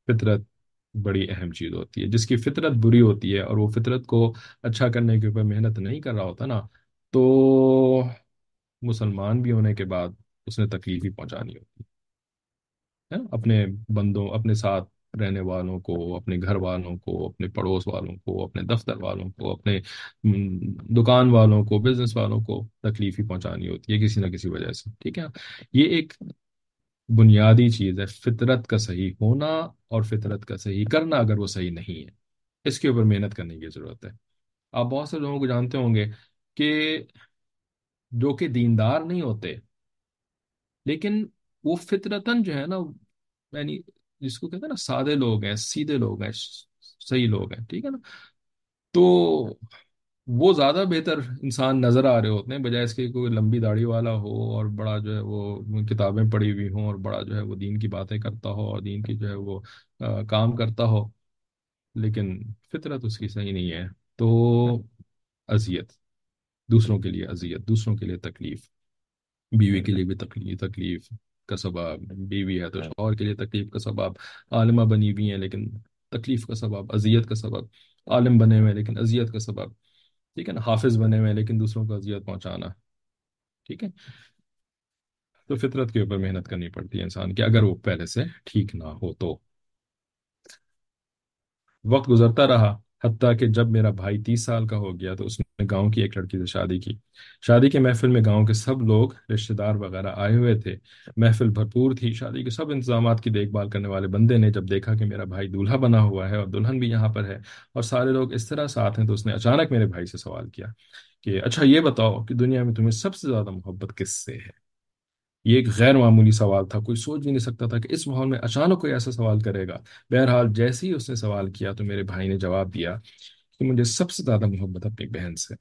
فطرت بڑی اہم چیز ہوتی ہے۔ جس کی فطرت بری ہوتی ہے اور وہ فطرت کو اچھا کرنے کے اوپر محنت نہیں کر رہا ہوتا نا، تو مسلمان بھی ہونے کے بعد اس نے تکلیف ہی پہنچانی ہوتی ہے۔ اپنے بندوں، اپنے ساتھ رہنے والوں کو، اپنے گھر والوں کو، اپنے پڑوس والوں کو، اپنے دفتر والوں کو، اپنے دکان والوں کو بزنس والوں کو تکلیف ہی پہنچانی ہوتی ہے کسی نہ کسی وجہ سے، ٹھیک ہے؟ یہ ایک بنیادی چیز ہے، فطرت کا صحیح ہونا اور فطرت کا صحیح کرنا اگر وہ صحیح نہیں ہے، اس کے اوپر محنت کرنے کی ضرورت ہے۔ آپ بہت سے لوگوں کو جانتے ہوں گے کہ جو کہ دیندار نہیں ہوتے، لیکن وہ فطرتاً جو ہے نا یعنی جس کو کہتے ہیں نا، سادے لوگ ہیں، سیدھے لوگ ہیں، صحیح لوگ ہیں، ٹھیک ہے نا؟ تو وہ زیادہ بہتر انسان نظر آ رہے ہوتے ہیں، بجائے اس کے کوئی لمبی داڑھی والا ہو اور بڑا جو ہے وہ کتابیں پڑھی ہوئی ہوں اور بڑا جو ہے وہ دین کی باتیں کرتا ہو اور دین کی جو ہے وہ کام کرتا ہو، لیکن فطرت اس کی صحیح نہیں ہے۔ تو اذیت، دوسروں کے لیے اذیت، دوسروں کے لیے تکلیف، بیوی کے لیے بھی تکلیف تکلیف۔ کا سبب بیوی ہے تو شوہر کے لیے تکلیف کا سبب عالمہ بنی ہوئی ہیں لیکن تکلیف کا سبب اذیت کا سبب عالم بنے ہوئے لیکن اذیت کا سبب ٹھیک ہے نا حافظ بنے ہوئے لیکن دوسروں کو اذیت پہنچانا۔ ٹھیک ہے۔ تو فطرت کے اوپر محنت کرنی پڑتی ہے انسان کی اگر وہ پہلے سے ٹھیک نہ ہو تو۔ وقت گزرتا رہا۔ حتیٰ کہ جب میرا بھائی تیس سال کا ہو گیا تو اس نے گاؤں کی ایک لڑکی سے شادی کی۔ شادی کے محفل میں گاؤں کے سب لوگ رشتے دار وغیرہ آئے ہوئے تھے۔ محفل بھرپور تھی۔ شادی کے سب انتظامات کی دیکھ بھال کرنے والے بندے نے جب دیکھا کہ میرا بھائی دولہا بنا ہوا ہے اور دلہن بھی یہاں پر ہے اور سارے لوگ اس طرح ساتھ ہیں تو اس نے اچانک میرے بھائی سے سوال کیا کہ اچھا یہ بتاؤ کہ دنیا میں تمہیں سب سے زیادہ محبت کس سے ہے؟ یہ ایک غیر معمولی سوال تھا۔ کوئی سوچ بھی نہیں سکتا تھا کہ اس ماحول میں اچانک کوئی ایسا سوال کرے گا۔ بہرحال جیسے ہی اس نے سوال کیا تو میرے بھائی نے جواب دیا کہ مجھے سب سے زیادہ محبت اپنی بہن سے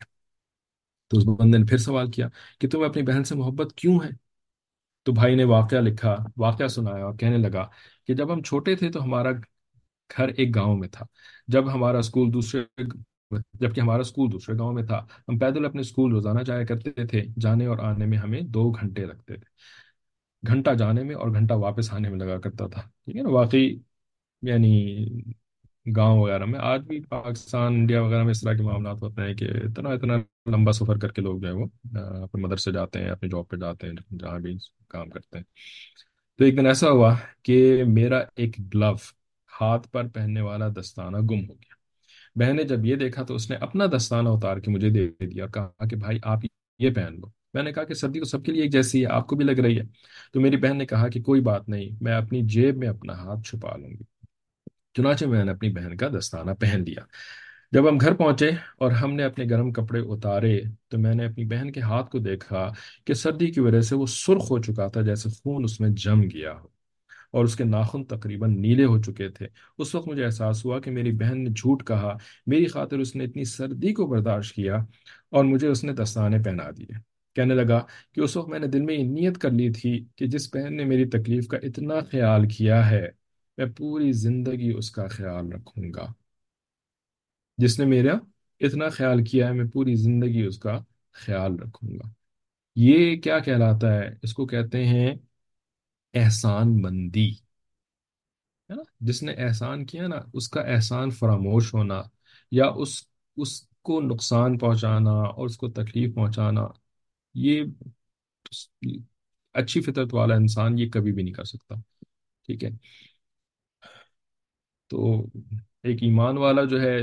تو اس بندے نے پھر سوال کیا کہ تمہیں اپنی بہن سے محبت کیوں ہے؟ تو بھائی نے واقعہ لکھا، واقعہ سنایا اور کہنے لگا کہ جب ہم چھوٹے تھے تو ہمارا گھر ایک گاؤں میں تھا۔ جب ہمارا اسکول دوسرے جبکہ ہمارا اسکول دوسرے گاؤں میں تھا۔ ہم پیدل اپنے اسکول روزانہ جایا کرتے تھے۔ جانے اور آنے میں ہمیں دو گھنٹے لگتے تھے۔ گھنٹہ جانے میں اور گھنٹہ واپس آنے میں لگا کرتا تھا۔ ٹھیک ہے نا؟ واقعی یعنی گاؤں وغیرہ میں آج بھی پاکستان، انڈیا وغیرہ میں اس طرح کے معاملات ہوتے ہیں کہ اتنا اتنا لمبا سفر کر کے لوگ جو ہے وہ اپنے مدرسے جاتے ہیں اپنے جاب پہ جاتے ہیں، جہاں بھی کام کرتے ہیں۔ تو ایک دن ایسا ہوا کہ میرا ایک گلو ہاتھ پر پہننے والا دستانہ گم ہو گیا۔ بہن نے جب یہ دیکھا تو اس نے اپنا دستانہ اتار کے مجھے دے دیا اور کہا کہ بھائی آپ یہ پہن لو۔ میں نے کہا کہ سردی تو سب کے لیے ایک جیسی ہے، آپ کو بھی لگ رہی ہے۔ تو میری بہن نے کہا کہ کوئی بات نہیں، میں اپنی جیب میں اپنا ہاتھ چھپا لوں گی۔ چنانچہ میں نے اپنی بہن کا دستانہ پہن لیا۔ جب ہم گھر پہنچے اور ہم نے اپنے گرم کپڑے اتارے تو میں نے اپنی بہن کے ہاتھ کو دیکھا کہ سردی کی وجہ سے وہ سرخ ہو چکا تھا جیسے خون اس میں جم گیا ہو۔ اور اس کے ناخن تقریباً نیلے ہو چکے تھے۔ اس وقت مجھے احساس ہوا کہ میری بہن نے جھوٹ کہا۔ میری خاطر اس نے اتنی سردی کو برداشت کیا اور مجھے اس نے دستانے پہنا دیے۔ کہنے لگا کہ اس وقت میں نے دل میں یہ نیت کر لی تھی کہ جس بہن نے میری تکلیف کا اتنا خیال کیا ہے، میں پوری زندگی اس کا خیال رکھوں گا۔ جس نے میرا اتنا خیال کیا ہے، میں پوری زندگی اس کا خیال رکھوں گا۔ یہ کیا کہلاتا ہے؟ اس کو کہتے ہیں احسان مندی۔ ہے نا؟ جس نے احسان کیا نا، اس کا احسان فراموش ہونا یا اس اس کو نقصان پہنچانا اور اس کو تکلیف پہنچانا، یہ اچھی فطرت والا انسان یہ کبھی بھی نہیں کر سکتا۔ ٹھیک ہے؟ تو ایک ایمان والا جو ہے،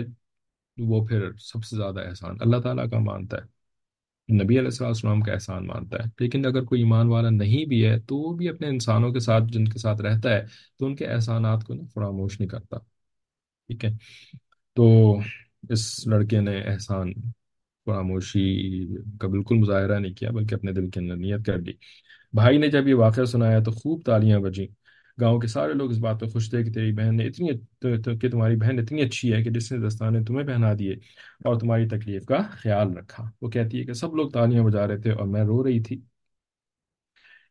وہ پھر سب سے زیادہ احسان، اللہ تعالیٰ کا مانتا ہے۔ نبی علیہ السلام السلام کا احسان مانتا ہے۔ لیکن اگر کوئی ایمان والا نہیں بھی ہے، تو وہ بھی اپنے انسانوں کے ساتھ، جن کے ساتھ رہتا ہے، تو ان کے احسانات کو نا فراموش نہیں کرتا۔ ٹھیک ہے؟ تو اس لڑکے نے احسان فراموشی کا بالکل مظاہرہ نہیں کیا، بلکہ اپنے دل کے اندر نیت کر لی بھائی نے جب یہ واقعہ سنایا تو خوب تالیاں بجیں۔ گاؤں کے سارے لوگ اس بات پہ خوش تھے کہ تیری بہن نے اتنی کہ تمہاری بہن اتنی اچھی ہے کہ جس نے دستانے تمہیں پہنا دیے اور تمہاری تکلیف کا خیال رکھا۔ وہ کہتی ہے کہ سب لوگ تالیاں بجا رہے تھے اور میں رو رہی تھی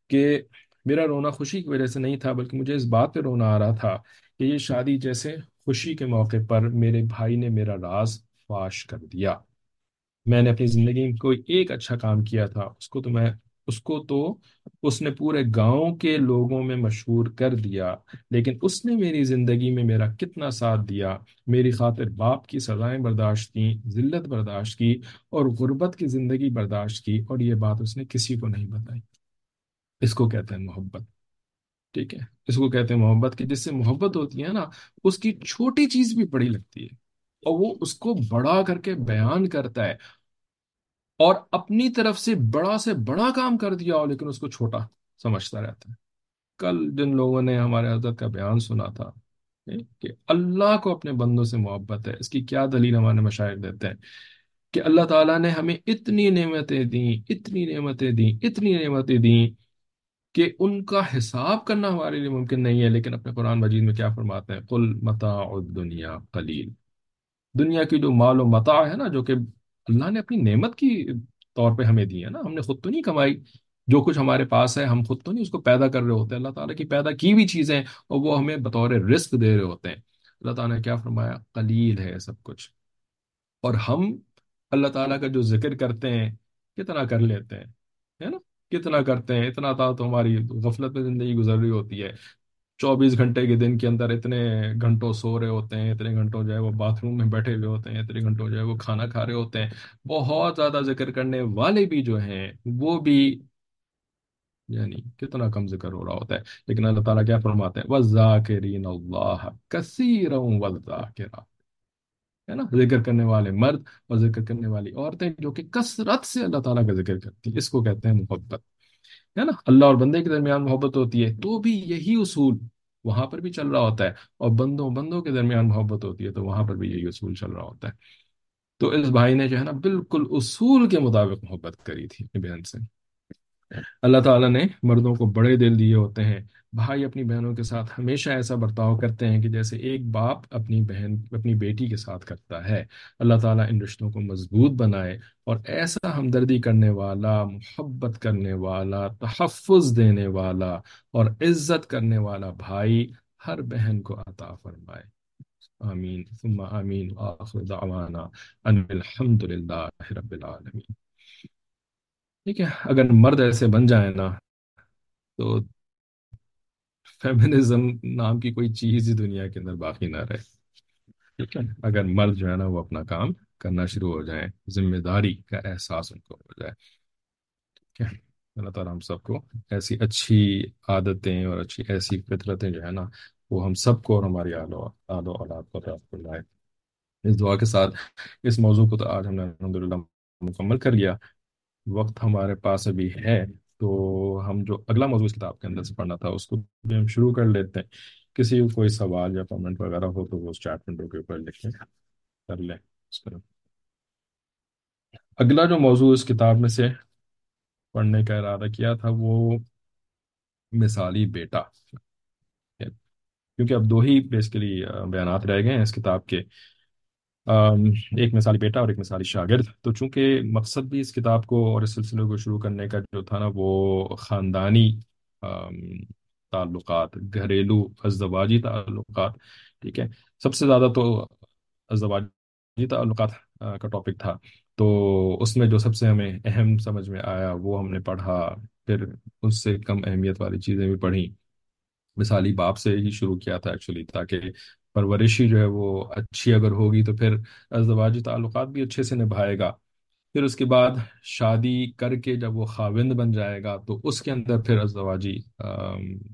کہ میرا رونا خوشی کی وجہ سے نہیں تھا، بلکہ مجھے اس بات پہ رونا آ رہا تھا کہ یہ شادی جیسے خوشی کے موقع پر میرے بھائی نے میرا راز فاش کر دیا۔ میں نے اپنی زندگی میں کوئی ایک اچھا کام کیا تھا، اس کو تو میں اس کو تو اس نے پورے گاؤں کے لوگوں میں مشہور کر دیا۔ لیکن اس نے میری زندگی میں میرا کتنا ساتھ دیا۔ میری خاطر باپ کی سزائیں برداشت کی ذلت برداشت کی اور غربت کی زندگی برداشت کی اور یہ بات اس نے کسی کو نہیں بتائی۔ اس کو کہتے ہیں محبت۔ ٹھیک ہے؟ اس کو کہتے ہیں محبت کہ جس سے محبت ہوتی ہے نا، اس کی چھوٹی چیز بھی بڑی لگتی ہے اور وہ اس کو بڑا کر کے بیان کرتا ہے۔ اور اپنی طرف سے بڑا سے بڑا کام کر دیا ہو، لیکن اس کو چھوٹا سمجھتا رہتا ہے۔ کل جن لوگوں نے ہمارے حضرت کا بیان سنا تھا کہ اللہ کو اپنے بندوں سے محبت ہے۔ اس کی کیا دلیل ہمارے مشاہد دیتے ہیں؟ کہ اللہ تعالیٰ نے ہمیں اتنی نعمتیں دیں، اتنی نعمتیں دیں، اتنی نعمتیں دیں کہ ان کا حساب کرنا ہمارے لیے ممکن نہیں ہے۔ لیکن اپنے قرآن مجید میں کیا فرماتے ہیں؟ قل متاع الدنیا قلیل دنیا کی جو مال و متاع ہے نا، جو کہ اللہ نے اپنی نعمت کی طور پہ ہمیں دی ہے نا، ہم نے خود تو نہیں کمائی، جو کچھ ہمارے پاس ہے ہم خود تو نہیں اس کو پیدا کر رہے ہوتے ہیں اللہ تعالیٰ کی پیدا کی بھی چیزیں اور وہ ہمیں بطور رزق دے رہے ہوتے ہیں۔ اللہ تعالیٰ نے کیا فرمایا؟ قلیل ہے سب کچھ۔ اور ہم اللہ تعالیٰ کا جو ذکر کرتے ہیں، کتنا کر لیتے ہیں، ہے نا؟ کتنا کرتے ہیں، اتنا تھا تو ہماری غفلت میں زندگی گزر رہی ہوتی ہے۔ چوبیس گھنٹے کے دن کے اندر اتنے گھنٹوں سو رہے ہوتے ہیں، اتنے گھنٹوں جو ہے وہ باتھ روم میں بیٹھے ہوئے ہوتے ہیں، اتنے گھنٹوں جو ہے وہ کھانا کھا رہے ہوتے ہیں۔ بہت زیادہ ذکر کرنے والے بھی جو ہیں، وہ بھی یعنی کتنا کم ذکر ہو رہا ہوتا ہے۔ لیکن اللہ تعالیٰ کیا فرماتے ہیں؟ وَالذَّاكِرِينَ اللَّهَ كَثِيرًا وَالذَّاكِرَاتِ ہے نا؟ ذکر کرنے والے مرد اور ذکر کرنے والی عورتیں جو کہ کثرت سے اللہ تعالیٰ کا ذکر کرتی ہیں، اس کو کہتے ہیں محبت۔ ہے نا؟ اللہ اور بندے کے درمیان محبت ہوتی ہے تو بھی یہی اصول وہاں پر بھی چل رہا ہوتا ہے اور بندوں بندوں کے درمیان محبت ہوتی ہے تو وہاں پر بھی یہی اصول چل رہا ہوتا ہے۔ تو اس بھائی نے جو ہے نا بالکل اصول کے مطابق محبت کری تھی اپنی بہن سے۔ اللہ تعالیٰ نے مردوں کو بڑے دل دیے ہوتے ہیں۔ بھائی اپنی بہنوں کے ساتھ ہمیشہ ایسا برتاؤ کرتے ہیں کہ جیسے ایک باپ اپنی بہن، اپنی بیٹی کے ساتھ کرتا ہے۔ اللہ تعالیٰ ان رشتوں کو مضبوط بنائے اور ایسا ہمدردی کرنے والا، محبت کرنے والا، تحفظ دینے والا اور عزت کرنے والا بھائی ہر بہن کو عطا فرمائے۔ آمین۔ ثم آمین۔ آخر دعوانا ان الحمد للہ رب العالمین۔ ٹھیک ہے، اگر مرد ایسے بن جائیں نا تو فیمنزم نام کی کوئی چیز ہی دنیا کے اندر باقی نہ رہے۔ ٹھیک ہے اگر مرد جو ہے نا وہ اپنا کام کرنا شروع ہو جائیں، ذمہ داری کا احساس ان کو ہو جائے۔ ٹھیک ہے۔ اللہ تعالیٰ ہم سب کو ایسی اچھی عادتیں اور اچھی ایسی فطرتیں جو ہے نا وہ ہم سب کو اور ہماری آل و آل و اولاد کو عطا فرمائے۔ اس دعا کے ساتھ اس موضوع کو تو آج ہم نے الحمدللہ مکمل کر لیا۔ وقت ہمارے پاس ابھی ہے۔ تو ہم جو اگلا موضوع اس کتاب کے اندر سے پڑھنا تھا، اس کو بھی ہم شروع کر لیتے ہیں۔ کسی کو کوئی سوال یا کامنٹ وغیرہ ہو تو وہ اس چیٹ ونڈو کے اوپر لکھیں کر لیں۔ اس پر اگلا جو موضوع اس کتاب میں سے پڑھنے کا ارادہ کیا تھا، وہ مثالی بیٹا۔ کیونکہ اب دو ہی بیسکلی بیانات رہ گئے ہیں اس کتاب کے۔ ایک مثالی بیٹا اور ایک مثالی شاگرد۔ تو چونکہ مقصد بھی اس کتاب کو اور اس سلسلے کو شروع کرنے کا جو تھا نا، وہ خاندانی تعلقات، گھریلو، ازدواجی تعلقات، ٹھیک ہے؟ سب سے زیادہ تو ازدواجی تعلقات کا ٹاپک تھا۔ تو اس میں جو سب سے ہمیں اہم سمجھ میں آیا، وہ ہم نے پڑھا۔ پھر اس سے کم اہمیت والی چیزیں بھی پڑھی مثالی باپ سے ہی شروع کیا تھا ایکچولی تاکہ پرورشی جو ہے وہ اچھی اگر ہوگی تو پھر ازدواجی تعلقات بھی اچھے سے نبھائے گا۔ پھر اس کے بعد شادی کر کے جب وہ خاوند بن جائے گا تو اس کے اندر پھر ازدواجی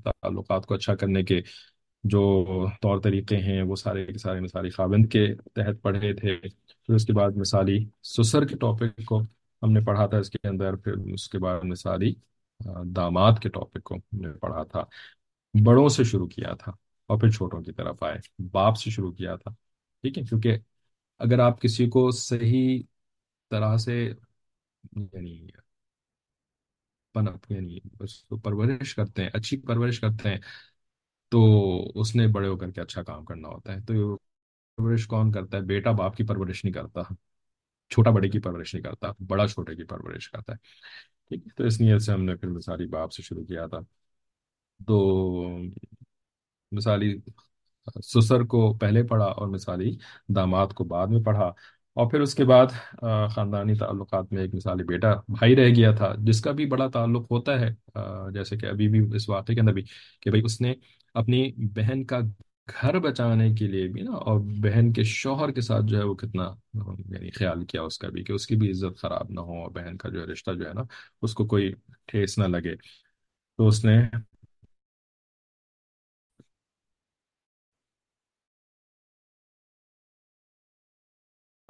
تعلقات کو اچھا کرنے کے جو طور طریقے ہیں وہ سارے کے سارے مثالی خاوند کے تحت پڑھے تھے۔ پھر اس کے بعد مثالی سسر کے ٹاپک کو ہم نے پڑھا تھا، اس کے اندر پھر اس کے بعد مثالی داماد کے ٹاپک کو ہم نے پڑھا تھا۔ بڑوں سے شروع کیا تھا۔ اور پھر چھوٹوں کی طرف آئے۔ باپ سے شروع کیا تھا، ٹھیک ہے؟ کیونکہ اگر آپ کسی کو صحیح طرح سے یعنی پنپ یعنی اس کو پرورش کرتے ہیں، اچھی پرورش کرتے ہیں، تو اس نے بڑے ہو کر کے اچھا کام کرنا ہوتا ہے۔ تو پرورش کون کرتا ہے؟ بیٹا باپ کی پرورش نہیں کرتا، چھوٹا بڑے کی پرورش نہیں کرتا، بڑا چھوٹے کی پرورش کرتا ہے، ٹھیک ہے؟ تو اس نیت سے ہم نے پھر مثالی باپ سے شروع کیا تھا۔ تو مثالی سسر کو پہلے پڑھا اور مثالی داماد کو بعد میں پڑھا اور پھر اس کے بعد خاندانی تعلقات میں ایک مثالی بیٹا بھائی رہ گیا تھا، جس کا بھی بڑا تعلق ہوتا ہے۔ جیسے کہ ابھی بھی اس واقعے کے اندر بھی کہ بھائی اس نے اپنی بہن کا گھر بچانے کے لیے بھی نا، اور بہن کے شوہر کے ساتھ جو ہے وہ کتنا یعنی خیال کیا اس کا بھی کہ اس کی بھی عزت خراب نہ ہو اور بہن کا جو ہے رشتہ جو ہے نا، اس کو کوئی ٹھیس نہ لگے۔ تو اس نے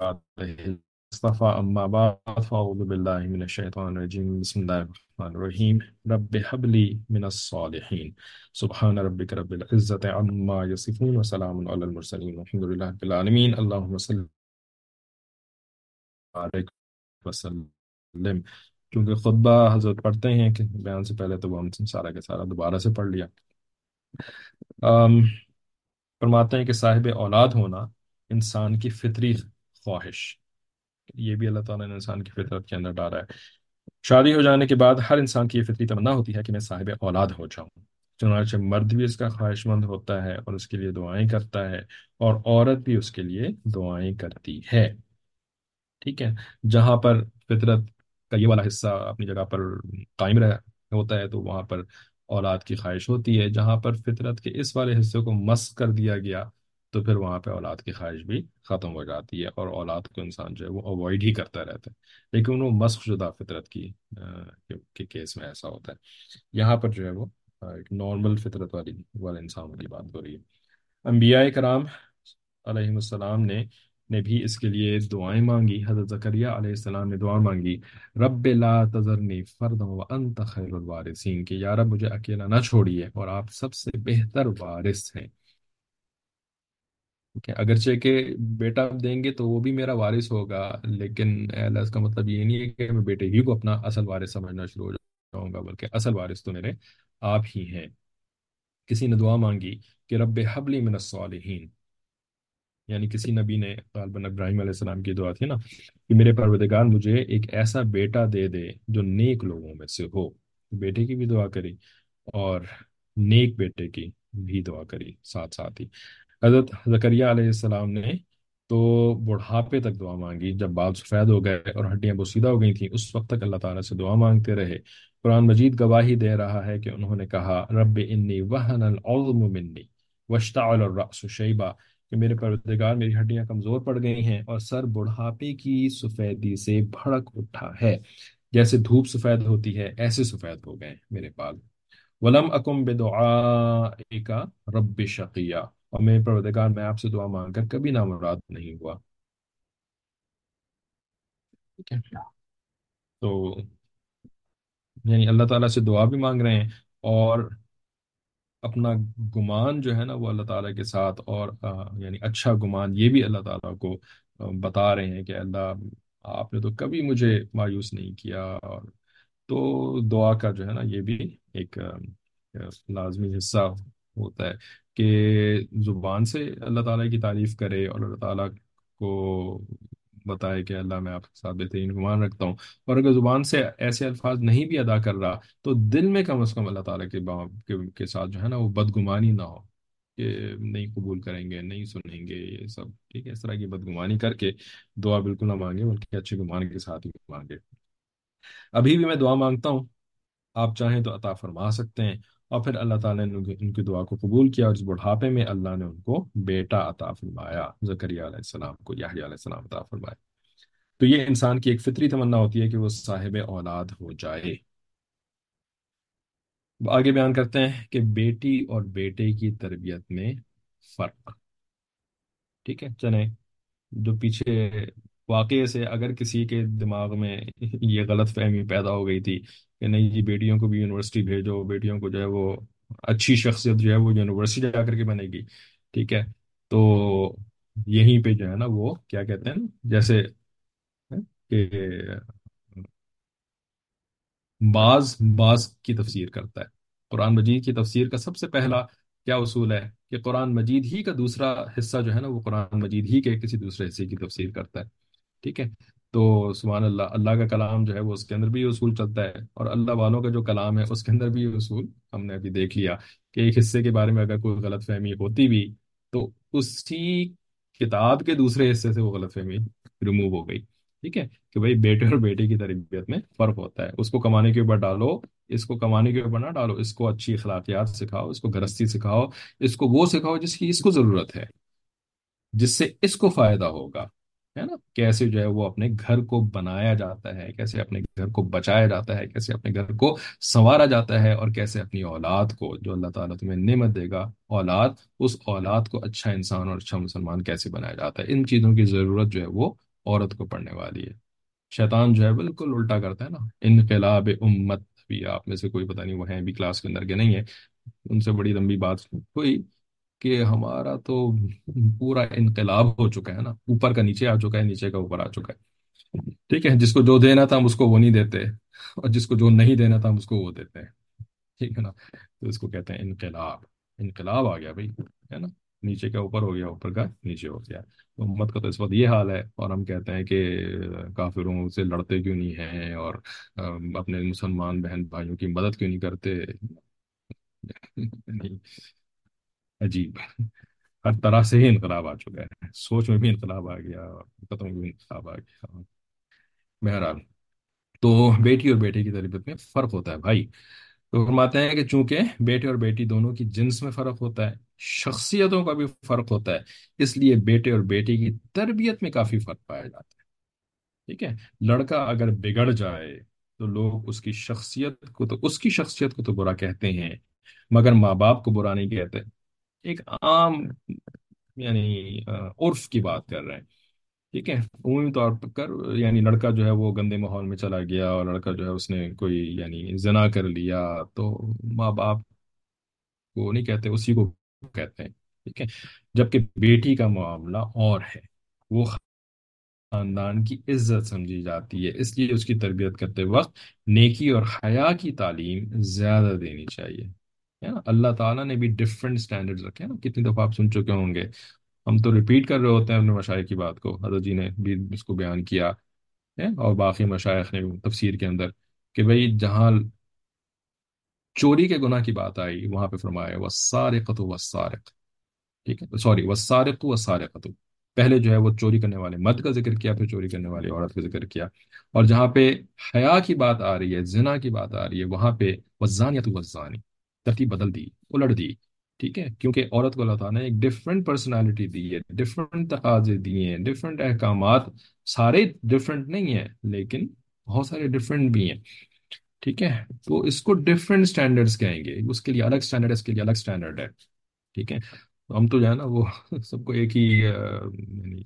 عليه اصطفى أما بعد، فأعوذ بالله من الشيطان الرجيم. بسم الله الرحمن الرحيم. رب هب لي من الصالحين. سبحان ربك رب العزة عما يصفون وسلام على المرسلين. والحمد لله رب العالمين. اللهم صل عليك وسلم. کیونکہ خطبہ حضرت پڑھتے ہیں کہ بیان سے پہلے تو وہ ہم سارا کے سارا دوبارہ سے پڑھ لیا۔ فرماتے ہیں کہ صاحب اولاد ہونا انسان کی فطری خواہش۔ یہ بھی اللہ تعالیٰ نے انسان کی فطرت کے اندر ڈالا ہے۔ شادی ہو جانے کے بعد ہر انسان کی یہ فطری تمنا ہوتی ہے کہ میں صاحب اولاد ہو جاؤں۔ چنانچہ مرد بھی اس کا خواہش مند ہوتا ہے اور اس کے لیے دعائیں کرتا ہے اور عورت بھی اس کے لیے دعائیں کرتی ہے۔ ٹھیک ہے؟ جہاں پر فطرت کا یہ والا حصہ اپنی جگہ پر قائم رہ، ہوتا ہے تو وہاں پر اولاد کی خواہش ہوتی ہے۔ جہاں پر فطرت کے اس والے حصے کو مسخ کر دیا گیا تو پھر وہاں پہ اولاد کی خواہش بھی ختم ہو جاتی ہے اور اولاد کو انسان جو ہے وہ اوائڈ ہی کرتا رہتا ہے۔ لیکن وہ مسخ شدہ فطرت کی کے کیس میں ایسا ہوتا ہے۔ یہاں پر جو ہے وہ ایک نارمل فطرت والی والے انسانوں کی بات ہو رہی ہے۔ انبیاء کرام علیہ السلام نے نے بھی اس کے لیے دعائیں مانگی۔ حضرت زکریا علیہ السلام نے دعا مانگی، رب لا تذرنی فردا وانت خیر الوارثین، کہ یا رب مجھے اکیلا نہ چھوڑیے اور آپ سب سے بہتر وارث ہیں۔ ٹھیک ہے۔ اگرچہ کہ بیٹا دیں گے تو وہ بھی میرا وارث ہوگا، لیکن اللہ اس کا مطلب یہ نہیں ہے کہ میں بیٹے ہی کو اپنا اصل وارث سمجھنا شروع ہو جاؤں گا، بلکہ اصل وارث تو میرے آپ ہی ہیں۔ کسی نے دعا مانگی کہ رب حبلی من الصالحین یعنی کسی نبی نے، غالباً ابراہیم علیہ السلام کی دعا تھی نا، کہ میرے پروردگار مجھے ایک ایسا بیٹا دے دے جو نیک لوگوں میں سے ہو۔ بیٹے کی بھی دعا کری اور نیک بیٹے کی بھی دعا کری، ساتھ ساتھ ہی۔ حضرت زکریا علیہ السلام نے تو بڑھاپے تک دعا مانگی۔ جب بال سفید ہو گئے اور ہڈیاں بوسیدہ ہو گئی تھیں، اس وقت تک اللہ تعالیٰ سے دعا مانگتے رہے۔ قرآن مجید گواہی دے رہا ہے کہ انہوں نے کہا، رب انی وہن العظم منی واشتعل الرأس شیبا کہ میرے پروردگار، میری ہڈیاں کمزور پڑ گئی ہیں اور سر بڑھاپے کی سفیدی سے بھڑک اٹھا ہے۔ جیسے دھوپ سفید ہوتی ہے، ایسے سفید ہو گئے میرے بال۔ ولم اکم بدعائک رب شقیہ اور میرے پروردگار، میں آپ سے دعا مانگ کر کبھی نامراد نہیں ہوا۔ ٹھیک ہے۔ تو یعنی اللہ تعالیٰ سے دعا بھی مانگ رہے ہیں اور اپنا گمان جو ہے نا وہ اللہ تعالیٰ کے ساتھ اور یعنی اچھا گمان یہ بھی اللہ تعالیٰ کو بتا رہے ہیں کہ اللہ، آپ نے تو کبھی مجھے مایوس نہیں کیا۔ اور تو دعا کا جو ہے نا یہ بھی ایک لازمی حصہ ہوتا ہے۔ کہ زبان سے اللہ تعالیٰ کی تعریف کرے اور اللہ تعالیٰ کو بتائے کہ اللہ میں آپ کے ساتھ بہترین گمان رکھتا ہوں۔ اور اگر زبان سے ایسے الفاظ نہیں بھی ادا کر رہا تو دل میں کم از کم اللہ تعالیٰ کے با- کے, کے ساتھ جو ہے نا وہ بدگمانی نہ ہو کہ نہیں قبول کریں گے نہیں سنیں گے یہ سب ٹھیک ہے اس طرح کی بدگمانی کر کے دعا بالکل نہ مانگے بلکہ اچھے گمان کے ساتھ ہی مانگے ابھی بھی میں دعا مانگتا ہوں آپ چاہیں تو عطا فرما سکتے ہیں۔ اور پھر اللہ تعالیٰ نے ان کی دعا کو قبول کیا اور اس بڑھاپے میں اللہ نے ان کو بیٹا عطا فرمایا، زکریا علیہ السلام کو، یحییٰ علیہ السلام عطا فرمایا تو یہ انسان کی ایک فطری تمنا ہوتی ہے کہ وہ صاحب اولاد ہو جائے۔ آگے بیان کرتے ہیں کہ بیٹی اور بیٹے کی تربیت میں فرق۔ ٹھیک ہے، چلیں جو پیچھے واقعے سے اگر کسی کے دماغ میں یہ غلط فہمی پیدا ہو گئی تھی کہ نہیں جی بیٹیوں کو بھی یونیورسٹی بھیجو، بیٹیوں کو جو ہے وہ اچھی شخصیت جو ہے وہ یونیورسٹی جا کر کے بنے گی، ٹھیک ہے؟ تو یہیں پہ جو ہے نا وہ کیا کہتے ہیں؟ جیسے کہ بعض بعض کی تفسیر کرتا ہے۔ قرآن مجید کی تفسیر کا سب سے پہلا کیا اصول ہے؟ کہ قرآن مجید ہی کا دوسرا حصہ جو ہے نا وہ قرآن مجید ہی کے کسی دوسرے حصے کی تفسیر کرتا ہے۔ ٹھیک ہے؟ تو سبحان اللہ اللہ کا کلام جو ہے وہ اس کے اندر بھی یہ اصول چلتا ہے اور اللہ والوں کا جو کلام ہے اس کے اندر بھی اصول ہم نے ابھی دیکھ لیا کہ ایک حصے کے بارے میں اگر کوئی غلط فہمی ہوتی بھی تو اسی کتاب کے دوسرے حصے سے وہ غلط فہمی ریموو ہو گئی۔ ٹھیک ہے؟ کہ بھائی بیٹے اور بیٹے کی تربیت میں فرق ہوتا ہے۔ اس کو کمانے کے اوپر ڈالو، اس کو کمانے کے اوپر نہ ڈالو، اس کو اچھی اخلاقیات سکھاؤ، اس کو گرستی سکھاؤ، اس کو وہ سکھاؤ جس کی اس کو ضرورت ہے، جس سے اس کو فائدہ ہوگا۔ ہے نا، کیسے جو ہے وہ اپنے گھر کو بنایا جاتا ہے، کیسے اپنے گھر کو بچایا جاتا ہے، کیسے اپنے گھر کو سنوارا جاتا ہے اور کیسے اپنی اولاد کو جو اللہ تعالیٰ تمہیں نعمت دے گا، اولاد، اس اولاد کو اچھا انسان اور اچھا مسلمان کیسے بنایا جاتا ہے، ان چیزوں کی ضرورت جو ہے وہ عورت کو پڑنے والی ہے۔ شیطان جو ہے بالکل الٹا کرتا ہے نا، انقلاب امت بھی آپ میں سے کوئی پتہ نہیں، وہ ہیں بھی کلاس کے اندر کے نہیں ہے ان سے بڑی لمبی بات ہوئی کہ ہمارا تو پورا انقلاب ہو چکا ہے نا، اوپر کا نیچے آ چکا ہے، نیچے کا اوپر آ چکا ہے۔ ٹھیک ہے، جس کو جو دینا تھا ہم اس کو وہ نہیں دیتے، اور جس کو جو نہیں دینا تھا ہم اس کو وہ دیتے ہیں۔ ٹھیک ہے نا؟ تو اس کو کہتے ہیں انقلاب۔ انقلاب آ گیا بھائی، ہے نا؟ نیچے کا اوپر ہو گیا، اوپر کا نیچے ہو گیا۔ امت کا تو اس وقت یہ حال ہے، اور ہم کہتے ہیں کہ کافروں سے لڑتے کیوں نہیں ہیں، اور اپنے مسلمان بہن بھائیوں کی مدد کیوں نہیں کرتے؟ عجیب ہر طرح سے ہی انقلاب آ چکا ہے سوچ میں بھی انقلاب آ گیا قدم میں بھی انقلاب آ گیا۔ بہرحال۔ تو بیٹی اور بیٹے کی تربیت میں فرق ہوتا ہے بھائی۔ تو فرماتے ہیں کہ چونکہ بیٹے اور بیٹی دونوں کی جنس میں فرق ہوتا ہے، شخصیتوں کا بھی فرق ہوتا ہے، اس لیے بیٹے اور بیٹی کی تربیت میں کافی فرق پایا جاتا ہے۔ ٹھیک ہے؟ لڑکا اگر بگڑ جائے تو لوگ اس کی شخصیت کو تو، اس کی شخصیت کو تو برا کہتے ہیں، مگر ماں باپ کو برا نہیں کہتے۔ ایک عام یعنی عرف کی بات کر رہے ہیں۔ ٹھیک ہے؟ عمومی طور پر یعنی لڑکا جو ہے وہ گندے ماحول میں چلا گیا اور لڑکا جو ہے اس نے کوئی یعنی زنا کر لیا، تو ماں باپ کو نہیں کہتے، اسی کو کہتے ہیں۔ ٹھیک ہے؟ جبکہ بیٹی کا معاملہ اور ہے۔ وہ خاندان کی عزت سمجھی جاتی ہے، اس لیے اس کی تربیت کرتے وقت نیکی اور حیا کی تعلیم زیادہ دینی چاہیے۔ ہے نا؟ اللہ تعالیٰ نے بھی ڈفرینٹ اسٹینڈرڈ رکھے ہیں نا۔ کتنی دفعہ آپ سن چکے ہوں گے۔ ہم تو ریپیٹ کر رہے ہوتے ہیں اپنے مشائق کی بات کو۔ حضرت جی نے بھی اس کو بیان کیا ہے اور باقی مشائق نے تفسیر کے اندر کہ بھئی جہاں چوری کے گناہ کی بات آئی، وہاں پہ فرمایا وہ سارقت و سارق ٹھیک ہے؟ سوری وہ سارق و سارقت پہلے جو ہے وہ چوری کرنے والے مرد کا ذکر کیا، پھر چوری کرنے والی عورت کا ذکر کیا۔ اور جہاں پہ حیا کی بات آ رہی ہے، زنا کی بات آ رہی ہے، وہاں پہ وزان یا تو وزانی ترتیب بدل دی، الٹ دی، ٹھیک ہے؟ کیونکہ عورت کو اللہ تعالیٰ نے ایک ڈفرینٹ پرسنالٹی دی ہے ڈفرینٹ تقاضے دیے ہیں ڈفرینٹ احکامات، سارے ڈفرینٹ نہیں ہیں، لیکن بہت سارے ڈفرینٹ بھی ہیں، ٹھیک ہے؟ تو اس کو ڈفرینٹ اسٹینڈرڈس کہیں گے، اس کے لیے الگ اسٹینڈرڈ اس کے لیے الگ اسٹینڈرڈ ہے، ٹھیک ہے؟ تو ہم تو جو ہے نا، وہ سب کو ایک ہی یعنی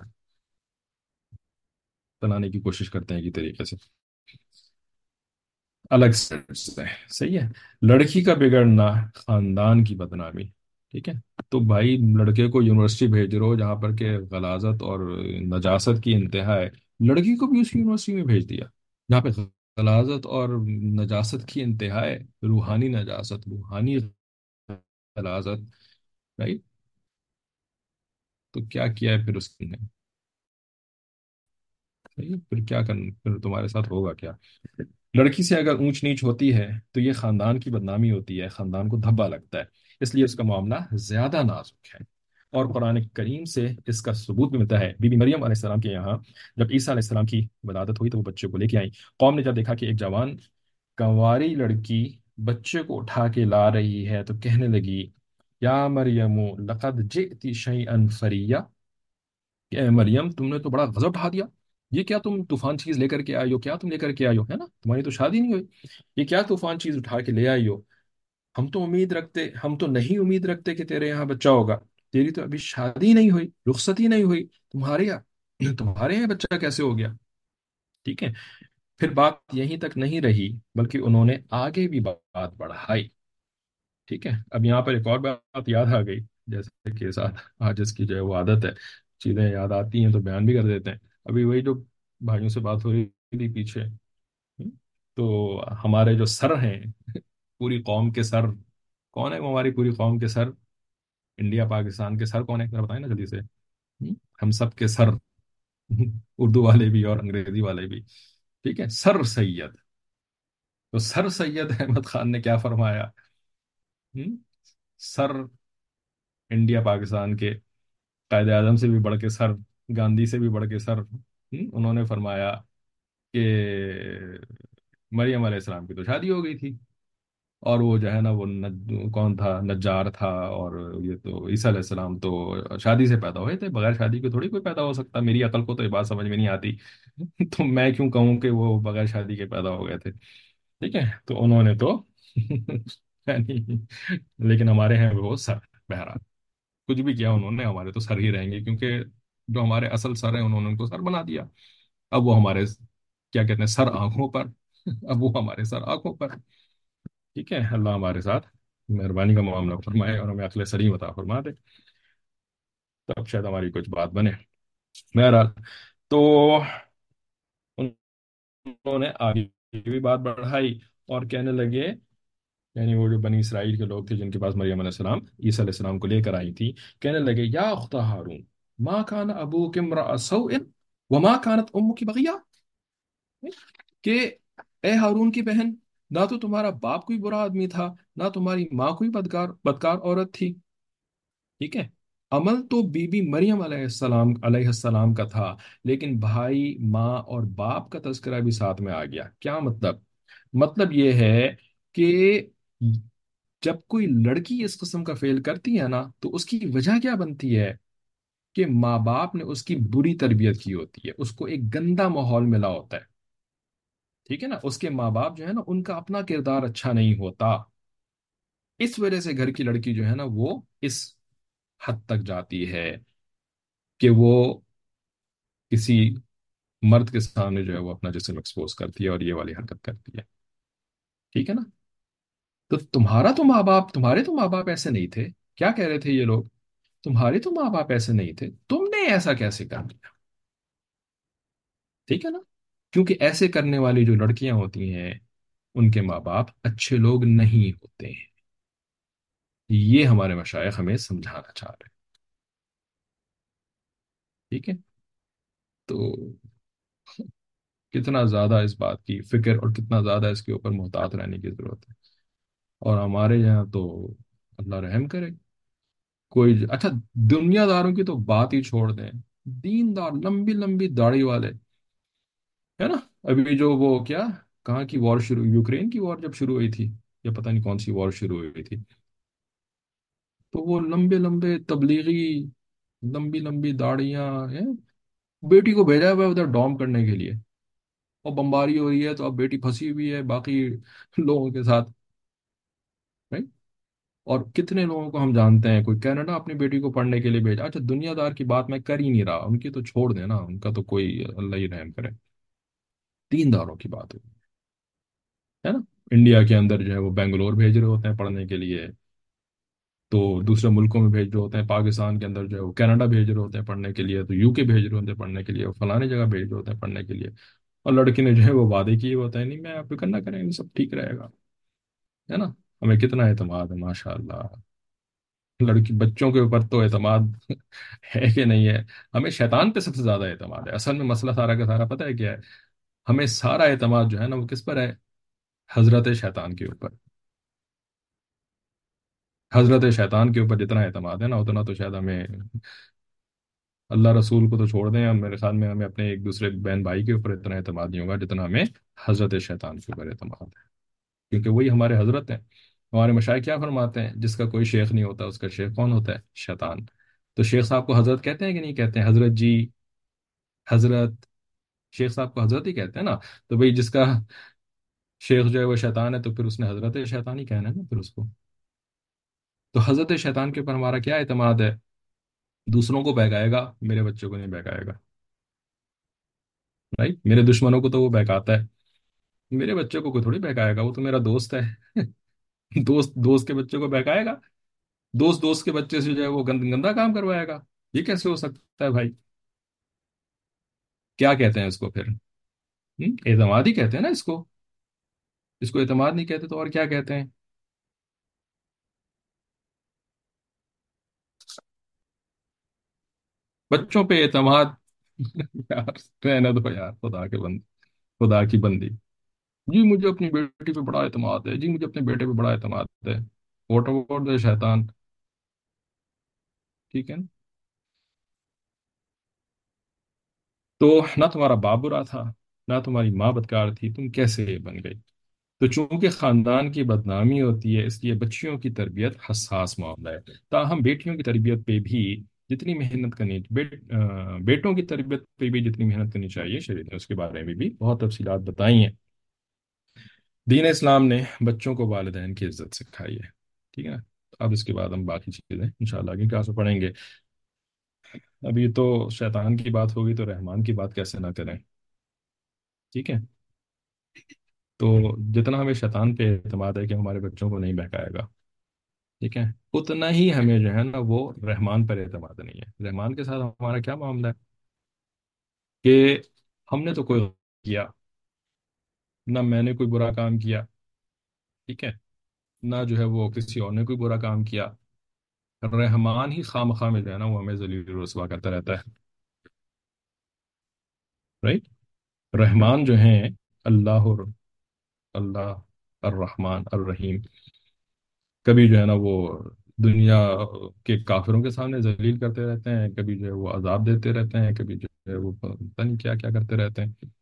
بنانے کی کوشش کرتے ہیں کہ طریقے سے۔ الگ سے صحیح ہے۔ لڑکی کا بگڑنا خاندان کی بدنامی، ٹھیک ہے۔ تو بھائی لڑکے کو یونیورسٹی بھیج رہے ہو جہاں پر کہ غلاظت اور نجاست کی انتہا ہے۔ لڑکی کو بھی اس یونیورسٹی میں بھیج دیا، جہاں پہ غلاظت اور نجاست کی انتہا ہے۔ روحانی نجاست، روحانی غلاظت رائٹ تو کیا کیا ہے پھر اس نے؟ پھر کیا کرنا پھر تمہارے ساتھ ہوگا کیا؟ لڑکی سے اگر اونچ نیچ ہوتی ہے تو یہ خاندان کی بدنامی ہوتی ہے، خاندان کو دھبا لگتا ہے، اس لیے اس کا معاملہ زیادہ نازک ہے۔ اور قرآن کریم سے اس کا ثبوت بھی ملتا ہے۔ بی بی مریم علیہ السلام کے یہاں جب عیسیٰ علیہ السلام کی ولادت ہوئی تو وہ بچے کو لے کے آئیں۔ قوم نے جب دیکھا کہ ایک جوان کنواری لڑکی بچے کو اٹھا کے لا رہی ہے تو کہنے لگی، یا مریم، لقد جئتی شیئا فریا کہ اے مریم، تم نے تو بڑا غضب اٹھا دیا۔ یہ کیا تم طوفان چیز لے کر کے آئی ہو؟ کیا تم لے کر کے آئی ہو؟ ہے نا؟ تمہاری تو شادی نہیں ہوئی۔ یہ کیا طوفان چیز اٹھا کے لے آئی ہو؟ ہم تو امید رکھتے، ہم تو نہیں امید رکھتے کہ تیرے یہاں بچہ ہوگا۔ تیری تو ابھی شادی نہیں ہوئی، رخصتی نہیں ہوئی۔ تمہارے یہاں تمہارے یہاں بچہ کیسے ہو گیا؟ ٹھیک ہے۔ پھر بات یہیں تک نہیں رہی، بلکہ انہوں نے آگے بھی بات بڑھائی۔ ٹھیک ہے۔ اب یہاں پر ایک اور بات یاد آ گئی، جیسے کہ ساتھ آج اس کی جو ہے وہ عادت ہے، چیزیں یاد آتی ہیں تو بیان بھی کر دیتے ہیں۔ ابھی وہی جو بھائیوں سے بات ہو رہی تھی پیچھے تو ہمارے جو سر ہیں پوری قوم کے سر کون ہے وہ ہماری پوری قوم کے سر؟ انڈیا پاکستان کے سر کون ہے؟ بتائیں نا جلدی سے۔ ہم، سب کے سر اردو والے بھی اور انگریزی والے بھی۔ ٹھیک ہے سر سید۔ تو سر سید احمد خان نے کیا فرمایا؟ سر انڈیا پاکستان کے قائد اعظم سے بھی بڑھ کے سر۔ گاندھی سے بھی بڑھ کے سر انہوں نے فرمایا کہ مریم علیہ السلام کی تو شادی ہو گئی تھی۔ اور وہ جو ہے نا، وہ نج... کون تھا؟ نجار تھا۔ اور یہ تو عیسیٰ علیہ السلام تو شادی سے پیدا ہوئے تھے۔ بغیر شادی کے تھوڑی کوئی پیدا ہو سکتا۔ میری عقل کو تو یہ بات سمجھ میں نہیں آتی۔ تو میں کیوں کہوں کہ وہ بغیر شادی کے پیدا ہو گئے تھے؟ ٹھیک ہے۔ تو انہوں نے تو یعنی، لیکن ہمارے ہیں وہ سر، بہرحال۔ کچھ بھی کیا انہوں نے، ہمارے تو سر ہی رہیں گے۔ کیونکہ جو ہمارے اصل سر ہیں، انہوں نے ان کو سر بنا دیا۔ اب وہ ہمارے کیا کہتے ہیں، سر آنکھوں پر۔ اب وہ ہمارے سر آنکھوں پر۔ ٹھیک ہے، اللہ ہمارے ساتھ مہربانی کا معاملہ فرمائے اور ہمیں عقل سلیم عطا فرما دے۔ تب شاید ہماری کچھ بات بنے۔ بہرحال، تو انہوں نے آگے بھی بات بڑھائی اور کہنے لگے یعنی وہ جو بنی اسرائیل کے لوگ تھے جن کے پاس مریم علیہ السلام، عیسیٰ علیہ السلام کو لے کر آئی تھی، کہنے لگے، یا اخت ہارون ما کان ابوک امرأ سوء وما کانت امک بغیہ کہ اے ہارون کی بہن، نہ تو تمہارا باپ کوئی برا آدمی تھا، نہ تمہاری ماں کوئی بدکار بدکار عورت تھی۔ ٹھیک ہے؟ عمل تو بی بی مریم علیہ السلام علیہ السلام کا تھا، لیکن بھائی، ماں اور باپ کا تذکرہ بھی ساتھ میں آ گیا۔ کیا مطلب؟ مطلب یہ ہے کہ جب کوئی لڑکی اس قسم کا فیل کرتی ہے نا، تو اس کی وجہ کیا بنتی ہے؟ کہ ماں باپ نے اس کی بری تربیت کی ہوتی ہے، اس کو ایک گندا ماحول ملا ہوتا ہے۔ ٹھیک ہے نا؟ اس کے ماں باپ جو ہے نا، ان کا اپنا کردار اچھا نہیں ہوتا۔ اس وجہ سے گھر کی لڑکی جو ہے نا، وہ اس حد تک جاتی ہے کہ وہ کسی مرد کے سامنے جو ہے، وہ اپنا جسم ایکسپوز کرتی ہے اور یہ والی حرکت کرتی ہے۔ ٹھیک ہے نا؟ تو تمہارا تو ماں باپ، تمہارے تو ماں باپ ایسے نہیں تھے۔ کیا کہہ رہے تھے یہ لوگ؟ تمہارے تو ماں باپ ایسے نہیں تھے تم نے ایسا کیسے کر لیا ٹھیک ہے نا کیونکہ ایسے کرنے والی جو لڑکیاں ہوتی ہیں ان کے ماں باپ اچھے لوگ نہیں ہوتے ہیں یہ ہمارے مشائخ ہمیں سمجھانا چاہ رہے ہیں ٹھیک ہے تو کتنا زیادہ اس بات کی فکر اور کتنا زیادہ اس کے اوپر محتاط رہنے کی ضرورت ہے اور ہمارے یہاں تو اللہ رحم کرے کوئی اچھا دنیا داروں کی تو بات ہی چھوڑ دیں۔ دین دار لمبی لمبی داڑھی والے۔ ہے نا؟ ابھی جو وہ کیا، کہاں کی وار شروع، یوکرین کی وار جب شروع ہوئی تھی، یا پتہ نہیں کون سی وار شروع ہوئی تھی۔ تو وہ لمبے لمبے تبلیغی، لمبی لمبی داڑیاں ہیں۔ بیٹی کو بھیجا ہوا ہے ادھر ڈوم کرنے کے لیے۔ اور بمباری ہو رہی ہے تو اب بیٹی پھنسی ہوئی ہے باقی لوگوں کے ساتھ؟ اور کتنے لوگوں کو ہم جانتے ہیں؟ کوئی کینیڈا اپنی بیٹی کو پڑھنے کے لیے بھیجا اچھا دنیا دار کی بات میں کر ہی نہیں رہا، ان کی تو چھوڑ دیں نا، ان کا تو کوئی اللہ ہی رحم کرے۔ تین داروں کی بات ہوئی، ہے نا؟ انڈیا کے اندر جو ہے وہ بنگلور بھیج رہے ہوتے ہیں پڑھنے کے لیے، تو دوسرے ملکوں میں بھیج رہے ہوتے ہیں، پاکستان کے اندر جو ہے وہ کینیڈا بھیج رہے ہوتے ہیں پڑھنے کے لیے، تو یو کے بھیج رہے ہوتے ہیں پڑھنے کے لیے فلانے جگہ بھیج رہے ہوتے ہیں پڑھنے کے لیے۔ اور لڑکی نے جو ہے وہ وعدے کیے ہوتے ہیں، نہیں، میں آپ فکر نہ کریں سب ٹھیک رہے گا، ہے نا؟ ہمیں کتنا اعتماد ہے ماشاء اللہ لڑکی، بچوں کے اوپر تو اعتماد ہے کہ نہیں ہے۔ ہمیں شیطان پہ سب سے زیادہ اعتماد ہے۔ اصل میں مسئلہ سارا کا سارا پتہ ہے کیا ہے؟ ہمیں سارا اعتماد جو ہے نا، وہ کس پر ہے؟ حضرت شیطان کے اوپر۔ حضرت شیطان کے اوپر جتنا اعتماد ہے نا، اتنا تو شاید ہمیں اللہ رسول کو تو چھوڑ دیں۔ ہم، میرے خیال میں، ہمیں اپنے ایک دوسرے بہن بھائی کے اوپر اتنا اعتماد نہیں ہوگا جتنا ہمیں حضرت شیطان کے اوپر اعتماد ہے۔ کیونکہ وہی ہمارے حضرت ہیں۔ ہمارے مشائق کیا فرماتے ہیں؟ جس کا کوئی شیخ نہیں ہوتا، اس کا شیخ کون ہوتا ہے؟ شیطان۔ تو شیخ صاحب کو حضرت کہتے ہیں کہ نہیں کہتے ہیں؟ حضرت جی حضرت شیخ صاحب کو حضرت ہی کہتے ہیں نا؟ تو بھائی جس کا شیخ جو ہے وہ شیطان ہے، تو پھر اس نے حضرت شیطان ہی کہنا ہے نا پھر اس کو؟ تو حضرت شیطان کے اوپر ہمارا کیا اعتماد ہے؟ دوسروں کو بہکائے گا، میرے بچوں کو نہیں بہکائے گا۔ رائٹ میرے دشمنوں کو تو وہ بہکاتا ہے۔ میرے بچوں کو کوئی تھوڑی بہکائے گا؟ وہ تو میرا دوست ہے۔ دوست دوست کے بچوں کو بہکائے گا۔ دوست دوست کے بچے سے جو ہے وہ گند، گندا کام کروائے گا۔ یہ کیسے ہو سکتا ہے بھائی؟ کیا کہتے ہیں اس کو پھر؟ ہم؟ اعتماد ہی کہتے ہیں نا اس کو۔ اس کو اعتماد نہیں کہتے تو اور کیا کہتے ہیں؟ بچوں پہ اعتماد۔ یار، رہنے دو یار، خدا کے بند، خدا کی بندی۔ جی مجھے اپنی بیٹی پہ بڑا اعتماد ہے۔ جی مجھے اپنے بیٹے پہ بڑا اعتماد ہے۔ واٹ اباؤٹ دا شیطان؟ ٹھیک ہے۔ نا تو نہ تمہارا باپ برا تھا نہ تمہاری ماں بدکار تھی تم کیسے بن گئی؟ تو چونکہ خاندان کی بدنامی ہوتی ہے اس لیے بچیوں کی تربیت حساس معاملہ ہے۔ تاہم بیٹیوں کی تربیت پہ بھی جتنی محنت کرنی بیٹ آ، بیٹوں کی تربیت پہ بھی جتنی محنت کرنی چاہیے شریعت نے اس کے بارے میں بھی بہت تفصیلات بتائی ہیں۔ دین اسلام نے بچوں کو والدین کی عزت سکھائی ہے۔ ٹھیک ہے نا؟ اب اس کے بعد ہم باقی چیزیں انشاءاللہ آگے کلاس میں پڑھیں گے۔ ابھی تو شیطان کی بات ہوگی تو رحمان کی بات کیسے نہ کریں۔ ٹھیک ہے؟ تو جتنا ہمیں شیطان پہ اعتماد ہے کہ ہمارے بچوں کو نہیں بہکائے گا۔ ٹھیک ہے؟ اتنا ہی ہمیں جو ہے نا وہ رحمان پر اعتماد نہیں ہے۔ رحمان کے ساتھ ہمارا کیا معاملہ ہے؟ کہ ہم نے تو کوئی کیا۔ نہ میں نے کوئی برا کام کیا، ٹھیک ہے؟ نہ جو ہے وہ کسی اور نے کوئی برا کام کیا۔ رحمان ہی خام خواہ میں جو ہے نا وہ ہمیں ذلیل رسوا کرتا رہتا ہے۔ رائٹ رحمان جو ہیں، اللہ اللہ الرحمن الرحیم۔ کبھی جو ہے نا وہ دنیا کے کافروں کے سامنے ذلیل کرتے رہتے ہیں، کبھی جو ہے وہ عذاب دیتے رہتے ہیں، کبھی جو ہے وہ پتہ نہیں کیا کیا کرتے رہتے ہیں۔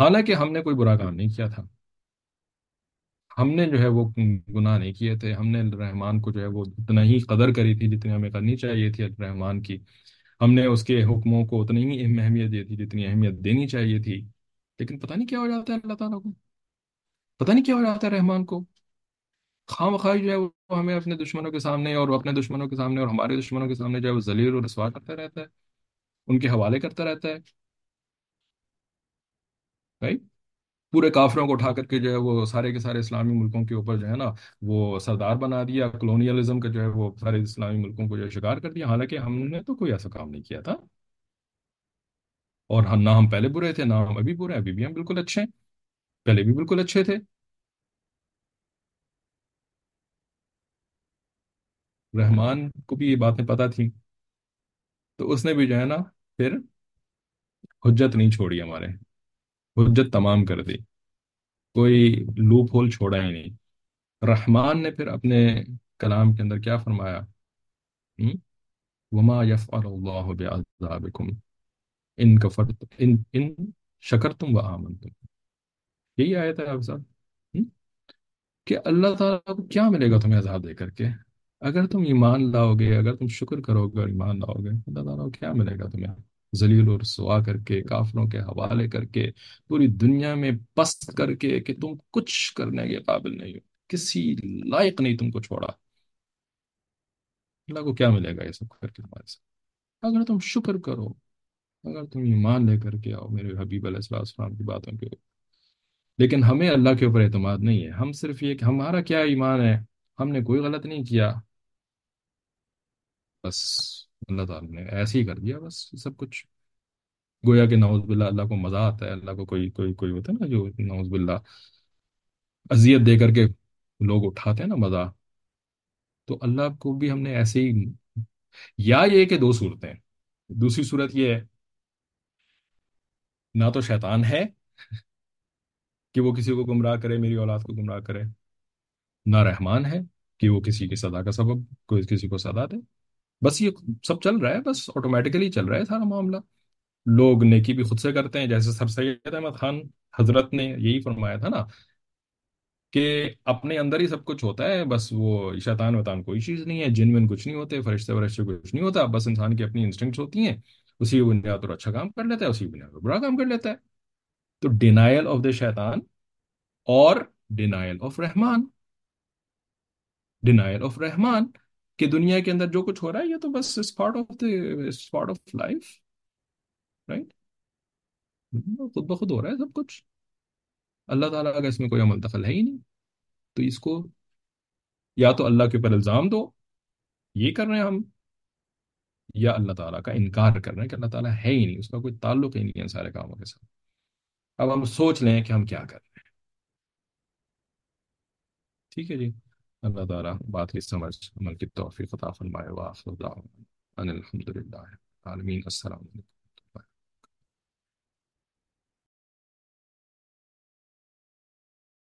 حالانکہ ہم نے کوئی برا کام نہیں کیا تھا۔ ہم نے جو ہے وہ گناہ نہیں کیے تھے۔ ہم نے رحمان کو جو ہے وہ اتنا ہی قدر کری تھی جتنی ہمیں کرنی چاہیے تھی رحمان کی۔ ہم نے اس کے حکموں کو اتنی ہی اہمیت دی تھی جتنی اہمیت دینی چاہیے تھی۔ لیکن پتہ نہیں کیا ہو جاتا ہے اللہ تعالیٰ کو۔ پتہ نہیں کیا ہو جاتا ہے رحمان کو۔ خواہ جو ہے وہ ہمیں اپنے دشمنوں کے سامنے اور اپنے دشمنوں کے سامنے اور ہمارے دشمنوں کے سامنے جو ہے وہ ذلیل اور رسوا کرتا رہتا ہے۔ ان کے حوالے کرتا رہتا ہے۔ Right؟ پورے کافروں کو اٹھا کر کے جو ہے وہ سارے کے سارے اسلامی ملکوں کے اوپر جو ہے نا وہ سردار بنا دیا کلونیلزم کا جو ہے وہ سارے اسلامی ملکوں کو جو ہے شکار کر دیا۔ حالانکہ ہم نے تو کوئی ایسا کام نہیں کیا تھا۔ اور ہم نہ ہم پہلے برے تھے، نہ ہم ابھی برے ہیں، ابھی بھی ہم بالکل اچھے ہیں۔ پہلے بھی بالکل اچھے تھے۔ رحمان کو بھی یہ باتیں پتہ تھیں۔ تو اس نے بھی جو ہے نا پھر حجت نہیں چھوڑی ہمارے۔ حجت تمام کر دی۔ کوئی لوپ ہول چھوڑا ہی نہیں۔ رحمان نے پھر اپنے کلام کے اندر کیا فرمایا؟ وما يفعل الله بعذابكم ان کفرت، ان ان شکرتم و آمنتم یہی آیت ہے آپ صاحب کہ اللہ تعالیٰ کو کیا ملے گا تمہیں عذاب دے کر کے؟ اگر تم ایمان لاؤ گے، اگر تم شکر کرو گے اور ایمان لاؤ گے، اللہ تعالیٰ کو کیا ملے گا تمہیں؟ ذلیل و رسوا کر کے، کافروں کے حوالے کر کے، پوری دنیا میں پست کر کے کہ تم کچھ کرنے کے قابل نہیں ہو۔ کسی لائق نہیں تم کو چھوڑا۔ اللہ کو کیا ملے گا یہ سب کر کے تمہارے ساتھ اگر تم شکر کرو، اگر تم ایمان لے کر کے آؤ، میرے حبیب علیہ السلام السلام کی باتوں کے۔ لیکن ہمیں اللہ کے اوپر اعتماد نہیں ہے۔ ہم صرف یہ کہ ہمارا کیا ایمان ہے؟ ہم نے کوئی غلط نہیں کیا۔ بس۔ اللہ تعالیٰ نے ایسے ہی کر دیا، بس سب کچھ۔ گویا کہ نعوذ باللہ اللہ کو مزہ آتا ہے، اللہ کو کوئی کوئی کوئی ہوتا ہے نا جو نعوذ باللہ اذیت دے کر کے لوگ اٹھاتے ہیں نا مزہ۔ تو اللہ کو بھی ہم نے ایسے ہی یا یہ کہ دو صورتیں۔ دوسری صورت یہ ہے، نہ تو شیطان ہے کہ وہ کسی کو گمراہ کرے، میری اولاد کو گمراہ کرے۔ نہ رحمان ہے کہ وہ کسی کی سزا کا سبب، کوئی کسی کو سزا دے۔ بس یہ سب چل رہا ہے، بس آٹومیٹیکلی چل رہا ہے سارا معاملہ۔ لوگ نیکی بھی خود سے کرتے ہیں، جیسے سر سید احمد خان حضرت نے یہی فرمایا تھا نا کہ اپنے اندر ہی سب کچھ ہوتا ہے، بس وہ شیطان وطان کوئی چیز نہیں ہے جن ون کچھ نہیں ہوتے، فرشتے ورشتے کچھ نہیں ہوتا، بس انسان کی اپنی انسٹنکٹس ہوتی ہیں۔ اسی کی بنیاد پر اچھا کام کر لیتا ہے، اسی کی بنیاد پر برا کام کر لیتا ہے۔ تو ڈینائل آف دا شیطان اور denial of Rahman. Denial of رحمان۔ کہ دنیا کے اندر جو کچھ ہو رہا ہے، یہ تو بس part of part of life right خود بخود ہو رہا ہے سب کچھ۔ اللہ تعالیٰ کا اس میں کوئی عمل دخل ہے ہی نہیں۔ تو اس کو یا تو اللہ کے اوپر الزام دو، یہ کر رہے ہیں ہم، یا اللہ تعالیٰ کا انکار کر رہے ہیں کہ اللہ تعالیٰ ہے ہی نہیں، اس کا کوئی تعلق ہی نہیں ہے سارے کاموں کے ساتھ۔ اب ہم سوچ لیں کہ ہم کیا کر رہے ہیں۔ ٹھیک ہے جی۔ الله تعالى بعد يستمر أمل التوفيق وتعافى معي وآخر دعوانا. أن الحمد لله العالمين. السلام عليكم.